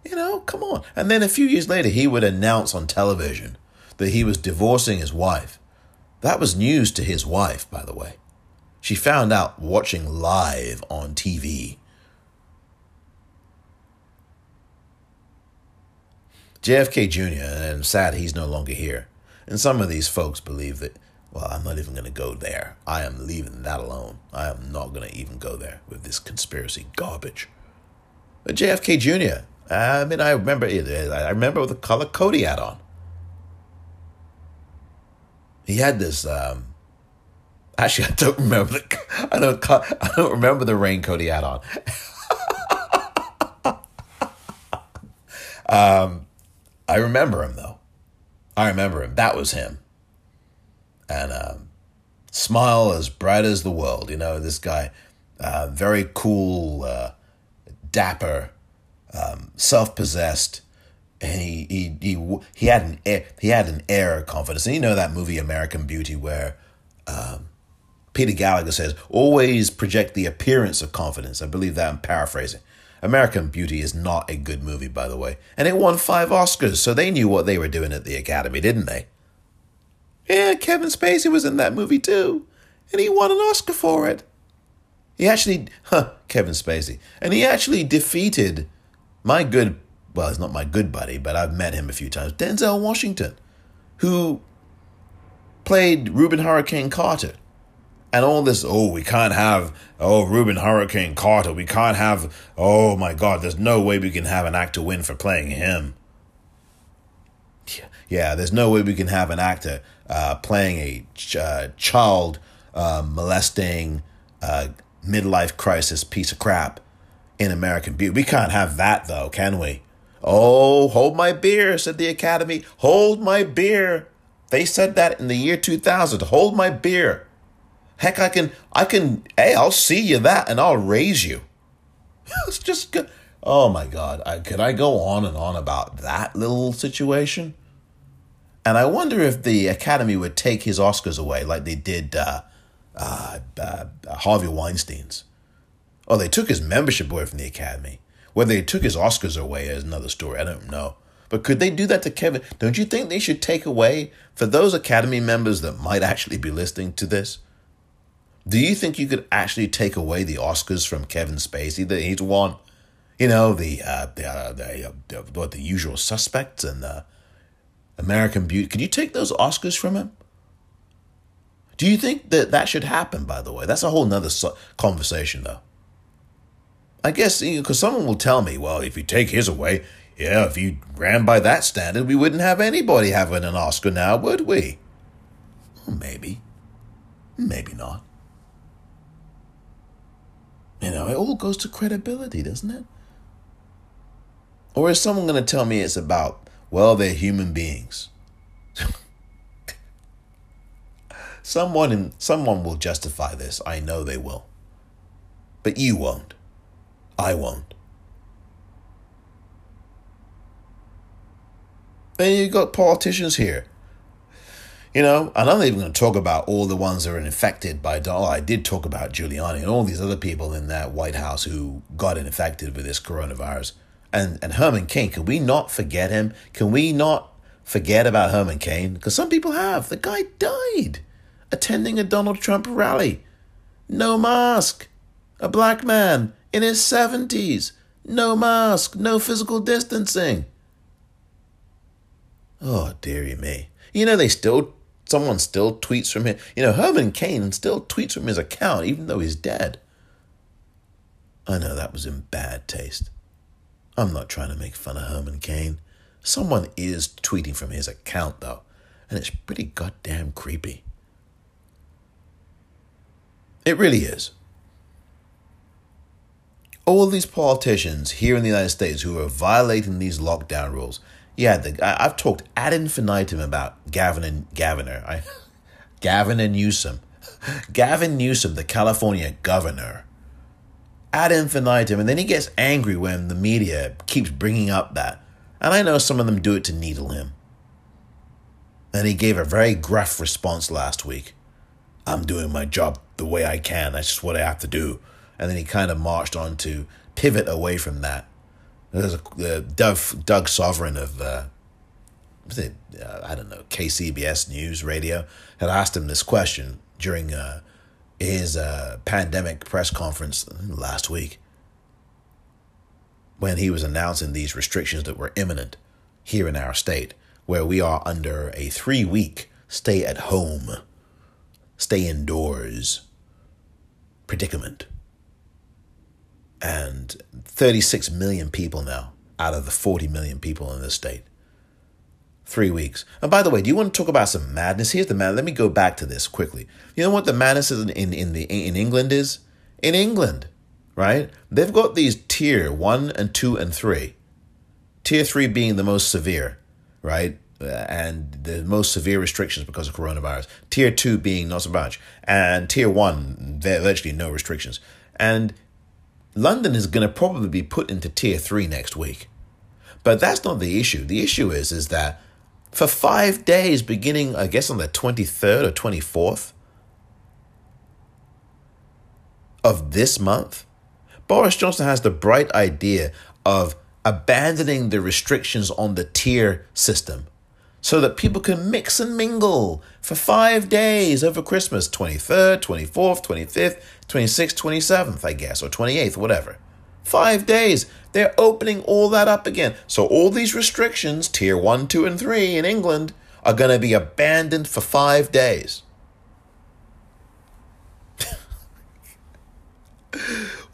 You know, come on. And then a few years later, he would announce on television that he was divorcing his wife. That was news to his wife, by the way. She found out watching live on TV. JFK Jr., and I'm sad he's no longer here. And some of these folks believe that, well, I'm not even going to go there. I am leaving that alone. I am not going to even go there with this conspiracy garbage. But JFK Jr., I mean, I remember, I remember the color Cody had on. He had this. Um, actually, I don't remember the. I don't. I don't remember the raincoat he had on. um, I remember him though. I remember him. That was him. And um, smile as bright as the world. You know, this guy, uh, very cool, uh, dapper, um, self-possessed, and he he he he had an air, he had an air of confidence. And you know that movie American Beauty where um, Peter Gallagher says, "Always project the appearance of confidence." I believe that I'm paraphrasing. American Beauty is not a good movie, by the way. And it won five Oscars, so they knew what they were doing at the Academy, didn't they? Yeah, Kevin Spacey was in that movie too, and he won an Oscar for it. He actually, huh, Kevin Spacey, and he actually defeated my good, well, he's not my good buddy, but I've met him a few times, Denzel Washington, who played Rubin Hurricane Carter and all this, oh, we can't have, oh, Rubin Hurricane Carter. We can't have, oh my God, there's no way we can have an actor win for playing him. Yeah, there's no way we can have an actor uh, playing a ch- uh, child uh, molesting uh, midlife crisis piece of crap in American Beauty. We can't have that though, can we? Oh, hold my beer, said the Academy. Hold my beer. They said that in the year 2000. Hold my beer. Heck, I can, I can, hey, I'll see you that and I'll raise you. it's just good. Oh my God. I, could I go on and on about that little situation? And I wonder if the Academy would take his Oscars away like they did uh, uh, uh, Harvey Weinstein's. Oh, they took his membership away from the Academy. Whether they took his Oscars away is another story. I don't know. But could they do that to Kevin? Don't you think they should take away, for those Academy members that might actually be listening to this, do you think you could actually take away the Oscars from Kevin Spacey that he's won? You know the uh, the, uh, the, uh, what the usual suspects and the American Beauty. Could you take those Oscars from him? Do you think that that should happen? By the way, that's a whole nother conversation, though. I guess because you know, someone will tell me, well, if you take his away, yeah, if you ran by that standard, we wouldn't have anybody having an Oscar now, would we? Well, maybe, maybe not. You know, it all goes to credibility, doesn't it? Or is someone going to tell me it's about, well, they're human beings? someone in, someone will justify this. I know they will. But you won't. I won't. Then you got politicians here. You know, and I'm not even going to talk about all the ones that are infected by Donald. Oh, I did talk about Giuliani and all these other people in that White House who got infected with this coronavirus. And and Herman Cain, can we not forget him? Can we not forget about Herman Cain? Because some people have. The guy died attending a Donald Trump rally. No mask. A black man in his 70s. No mask. No physical distancing. Oh, dearie me. You know, they still, someone still tweets from him. You know, Herman Cain still tweets from his account, even though he's dead. I know that was in bad taste. I'm not trying to make fun of Herman Cain. Someone is tweeting from his account, though, and it's pretty goddamn creepy. It really is. All these politicians here in the United States who are violating these lockdown rules. Yeah, the, I, have talked ad infinitum about Gavin and Governor. I, Gavin and Newsom. Gavin Newsom, the California governor. Ad infinitum. And then he gets angry when the media keeps bringing up that. And I know some of them do it to needle him. And he gave a very gruff response last week. I'm doing my job the way I can. That's just what I have to do. And then he kind of marched on to pivot away from that. There's a uh, Doug Doug Sovern of uh, it, uh, I don't know KCBS News Radio had asked him this question during uh, his uh, pandemic press conference last week when he was announcing these restrictions that were imminent here in our state, where we are under a three week stay at home stay indoors predicament. And 36 million people now out of the 40 million people in this state. Three weeks. And by the way, do you want to talk about some madness? Here's the mad. Let me go back to this quickly. You know what the madness is in, in, in the in England is? In England, right? They've got these tier one and two and three. Tier three being the most severe, right? Uh, and the most severe restrictions because of coronavirus. Tier two being not so much, and tier one there virtually no restrictions. And London is going to probably be put into tier three next week, but that's not the issue. The issue is is that for five days, beginning I guess on the twenty third or twenty fourth of this month, Boris Johnson has the bright idea of abandoning the restrictions on the tier system so that people can mix and mingle for five days over Christmas 23rd, 24th, 25th, 26th, 27th, I guess, or 28th, whatever. Five days. They're opening all that up again. So all these restrictions, tier one, two, and three in England, are going to be abandoned for five days.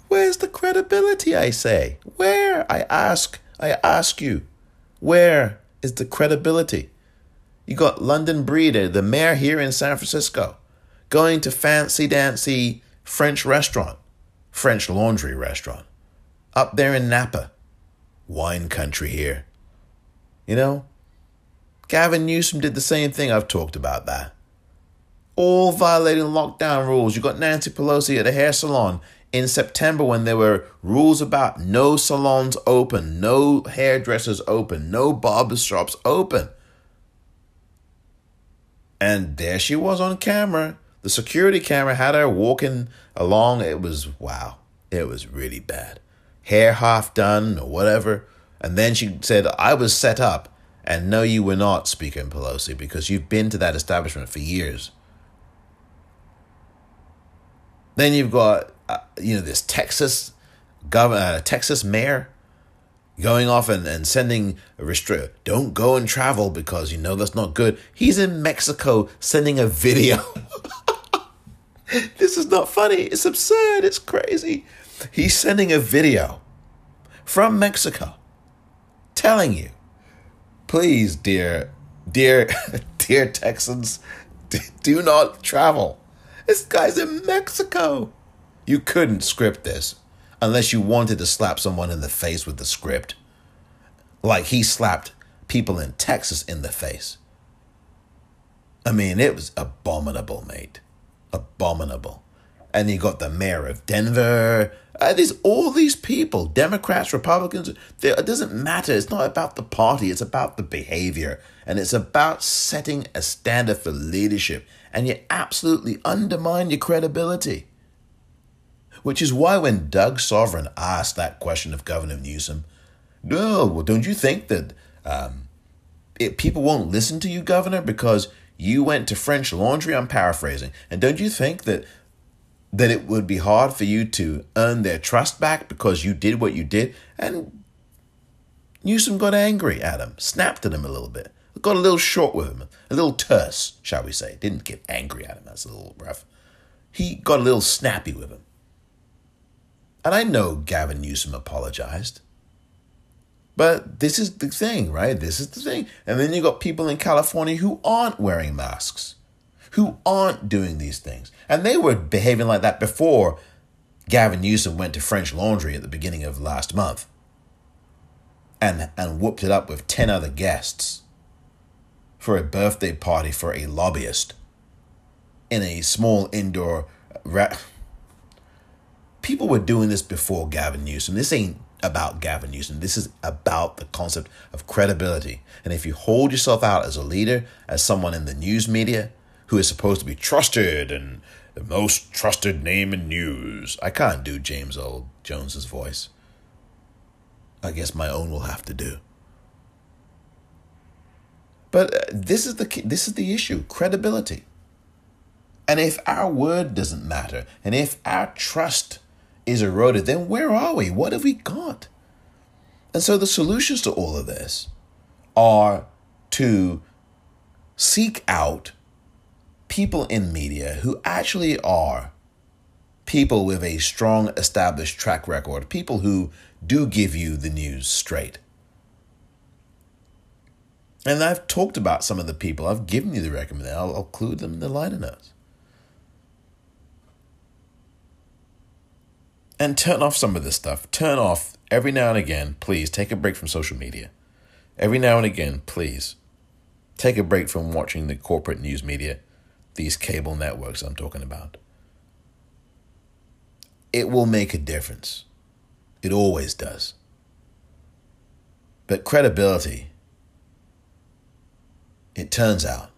Where's the credibility, I say? Where? I ask. I ask you. Where is the credibility? You got London Breeder, the mayor here in San Francisco, going to fancy dancy French restaurant, French laundry restaurant, up there in Napa, wine country here. You know, Gavin Newsom did the same thing. I've talked about that. All violating lockdown rules. You got Nancy Pelosi at a hair salon in September when there were rules about no salons open, no hairdressers open, no barber shops open. And there she was on camera. The security camera had her walking along. It was wow. It was really bad. Hair half done or whatever. And then she said, I was set up. And no, you were not, Speaker Pelosi, because you've been to that establishment for years. Then you've got, uh, you know, this Texas governor, uh, Texas mayor going off and, and sending a restrict don't go and travel because you know that's not good he's in mexico sending a video this is not funny it's absurd it's crazy he's sending a video from mexico telling you please dear dear dear texans do not travel this guy's in mexico you couldn't script this unless you wanted to slap someone in the face with the script. Like he slapped people in Texas in the face. I mean, it was abominable, mate. Abominable. And you got the mayor of Denver Uh, there's all these people, Democrats, Republicans. It doesn't matter. It's not about the party. It's about the behavior, and it's about setting a standard for leadership. And you absolutely undermine your credibility. Which is why when Doug Sovern asked that question of Governor Newsom, no, well, don't you think that um, it, people won't listen to you, Governor, because you went to French Laundry? I'm paraphrasing. And don't you think that that it would be hard for you to earn their trust back because you did what you did. And Newsom got angry at him, snapped at him a little bit, got a little short with him, a little terse, shall we say. Didn't get angry at him, that's a little rough. He got a little snappy with him. And I know Gavin Newsom apologized. But this is the thing, right? This is the thing. And then you got people in California who aren't wearing masks who aren't doing these things. And they were behaving like that before Gavin Newsom went to French Laundry at the beginning of last month and, and whooped it up with 10 other guests for a birthday party for a lobbyist in a small indoor. Ra- People were doing this before Gavin Newsom. This ain't about Gavin Newsom. This is about the concept of credibility. And if you hold yourself out as a leader, as someone in the news media, who is supposed to be trusted and the most trusted name in news. I can't do James Earl Jones's voice. I guess my own will have to do. But uh, this is the this is the issue, credibility. And if our word doesn't matter, and if our trust is eroded, then where are we? What have we got? And so the solutions to all of this are to seek out people in media who actually are people with a strong established track record, people who do give you the news straight. And I've talked about some of the people. I've given you the recommendation. I'll, include them in the liner notes. And turn off some of this stuff. Turn off every now and again, please take a break from social media. Every now and again, please take a break from watching the corporate news media these cable networks I'm talking about. It will make a difference. It always does. But credibility, it turns out,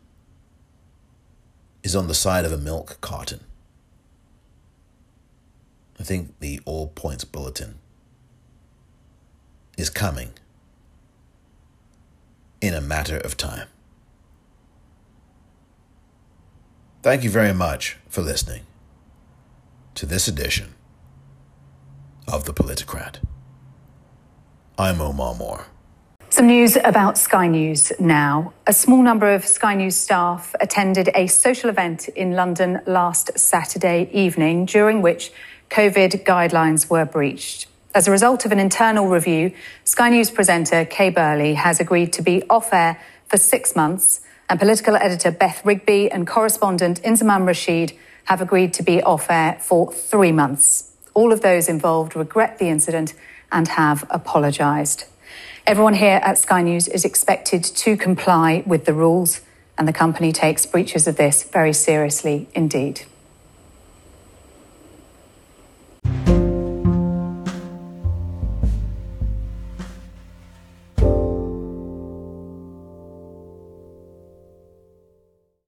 is on the side of a milk carton. I think the All Points Bulletin is coming in a matter of time. Thank you very much for listening to this edition of The Politicrat. I'm Omar Moore. Some news about Sky News now. A small number of Sky News staff attended a social event in London last Saturday evening, during which COVID guidelines were breached. As a result of an internal review, Sky News presenter Kay Burley has agreed to be off air for six months and political editor Beth Rigby and correspondent Inzamam Rashid have agreed to be off air for three months. All of those involved regret the incident and have apologised. Everyone here at Sky News is expected to comply with the rules, and the company takes breaches of this very seriously indeed. Bye.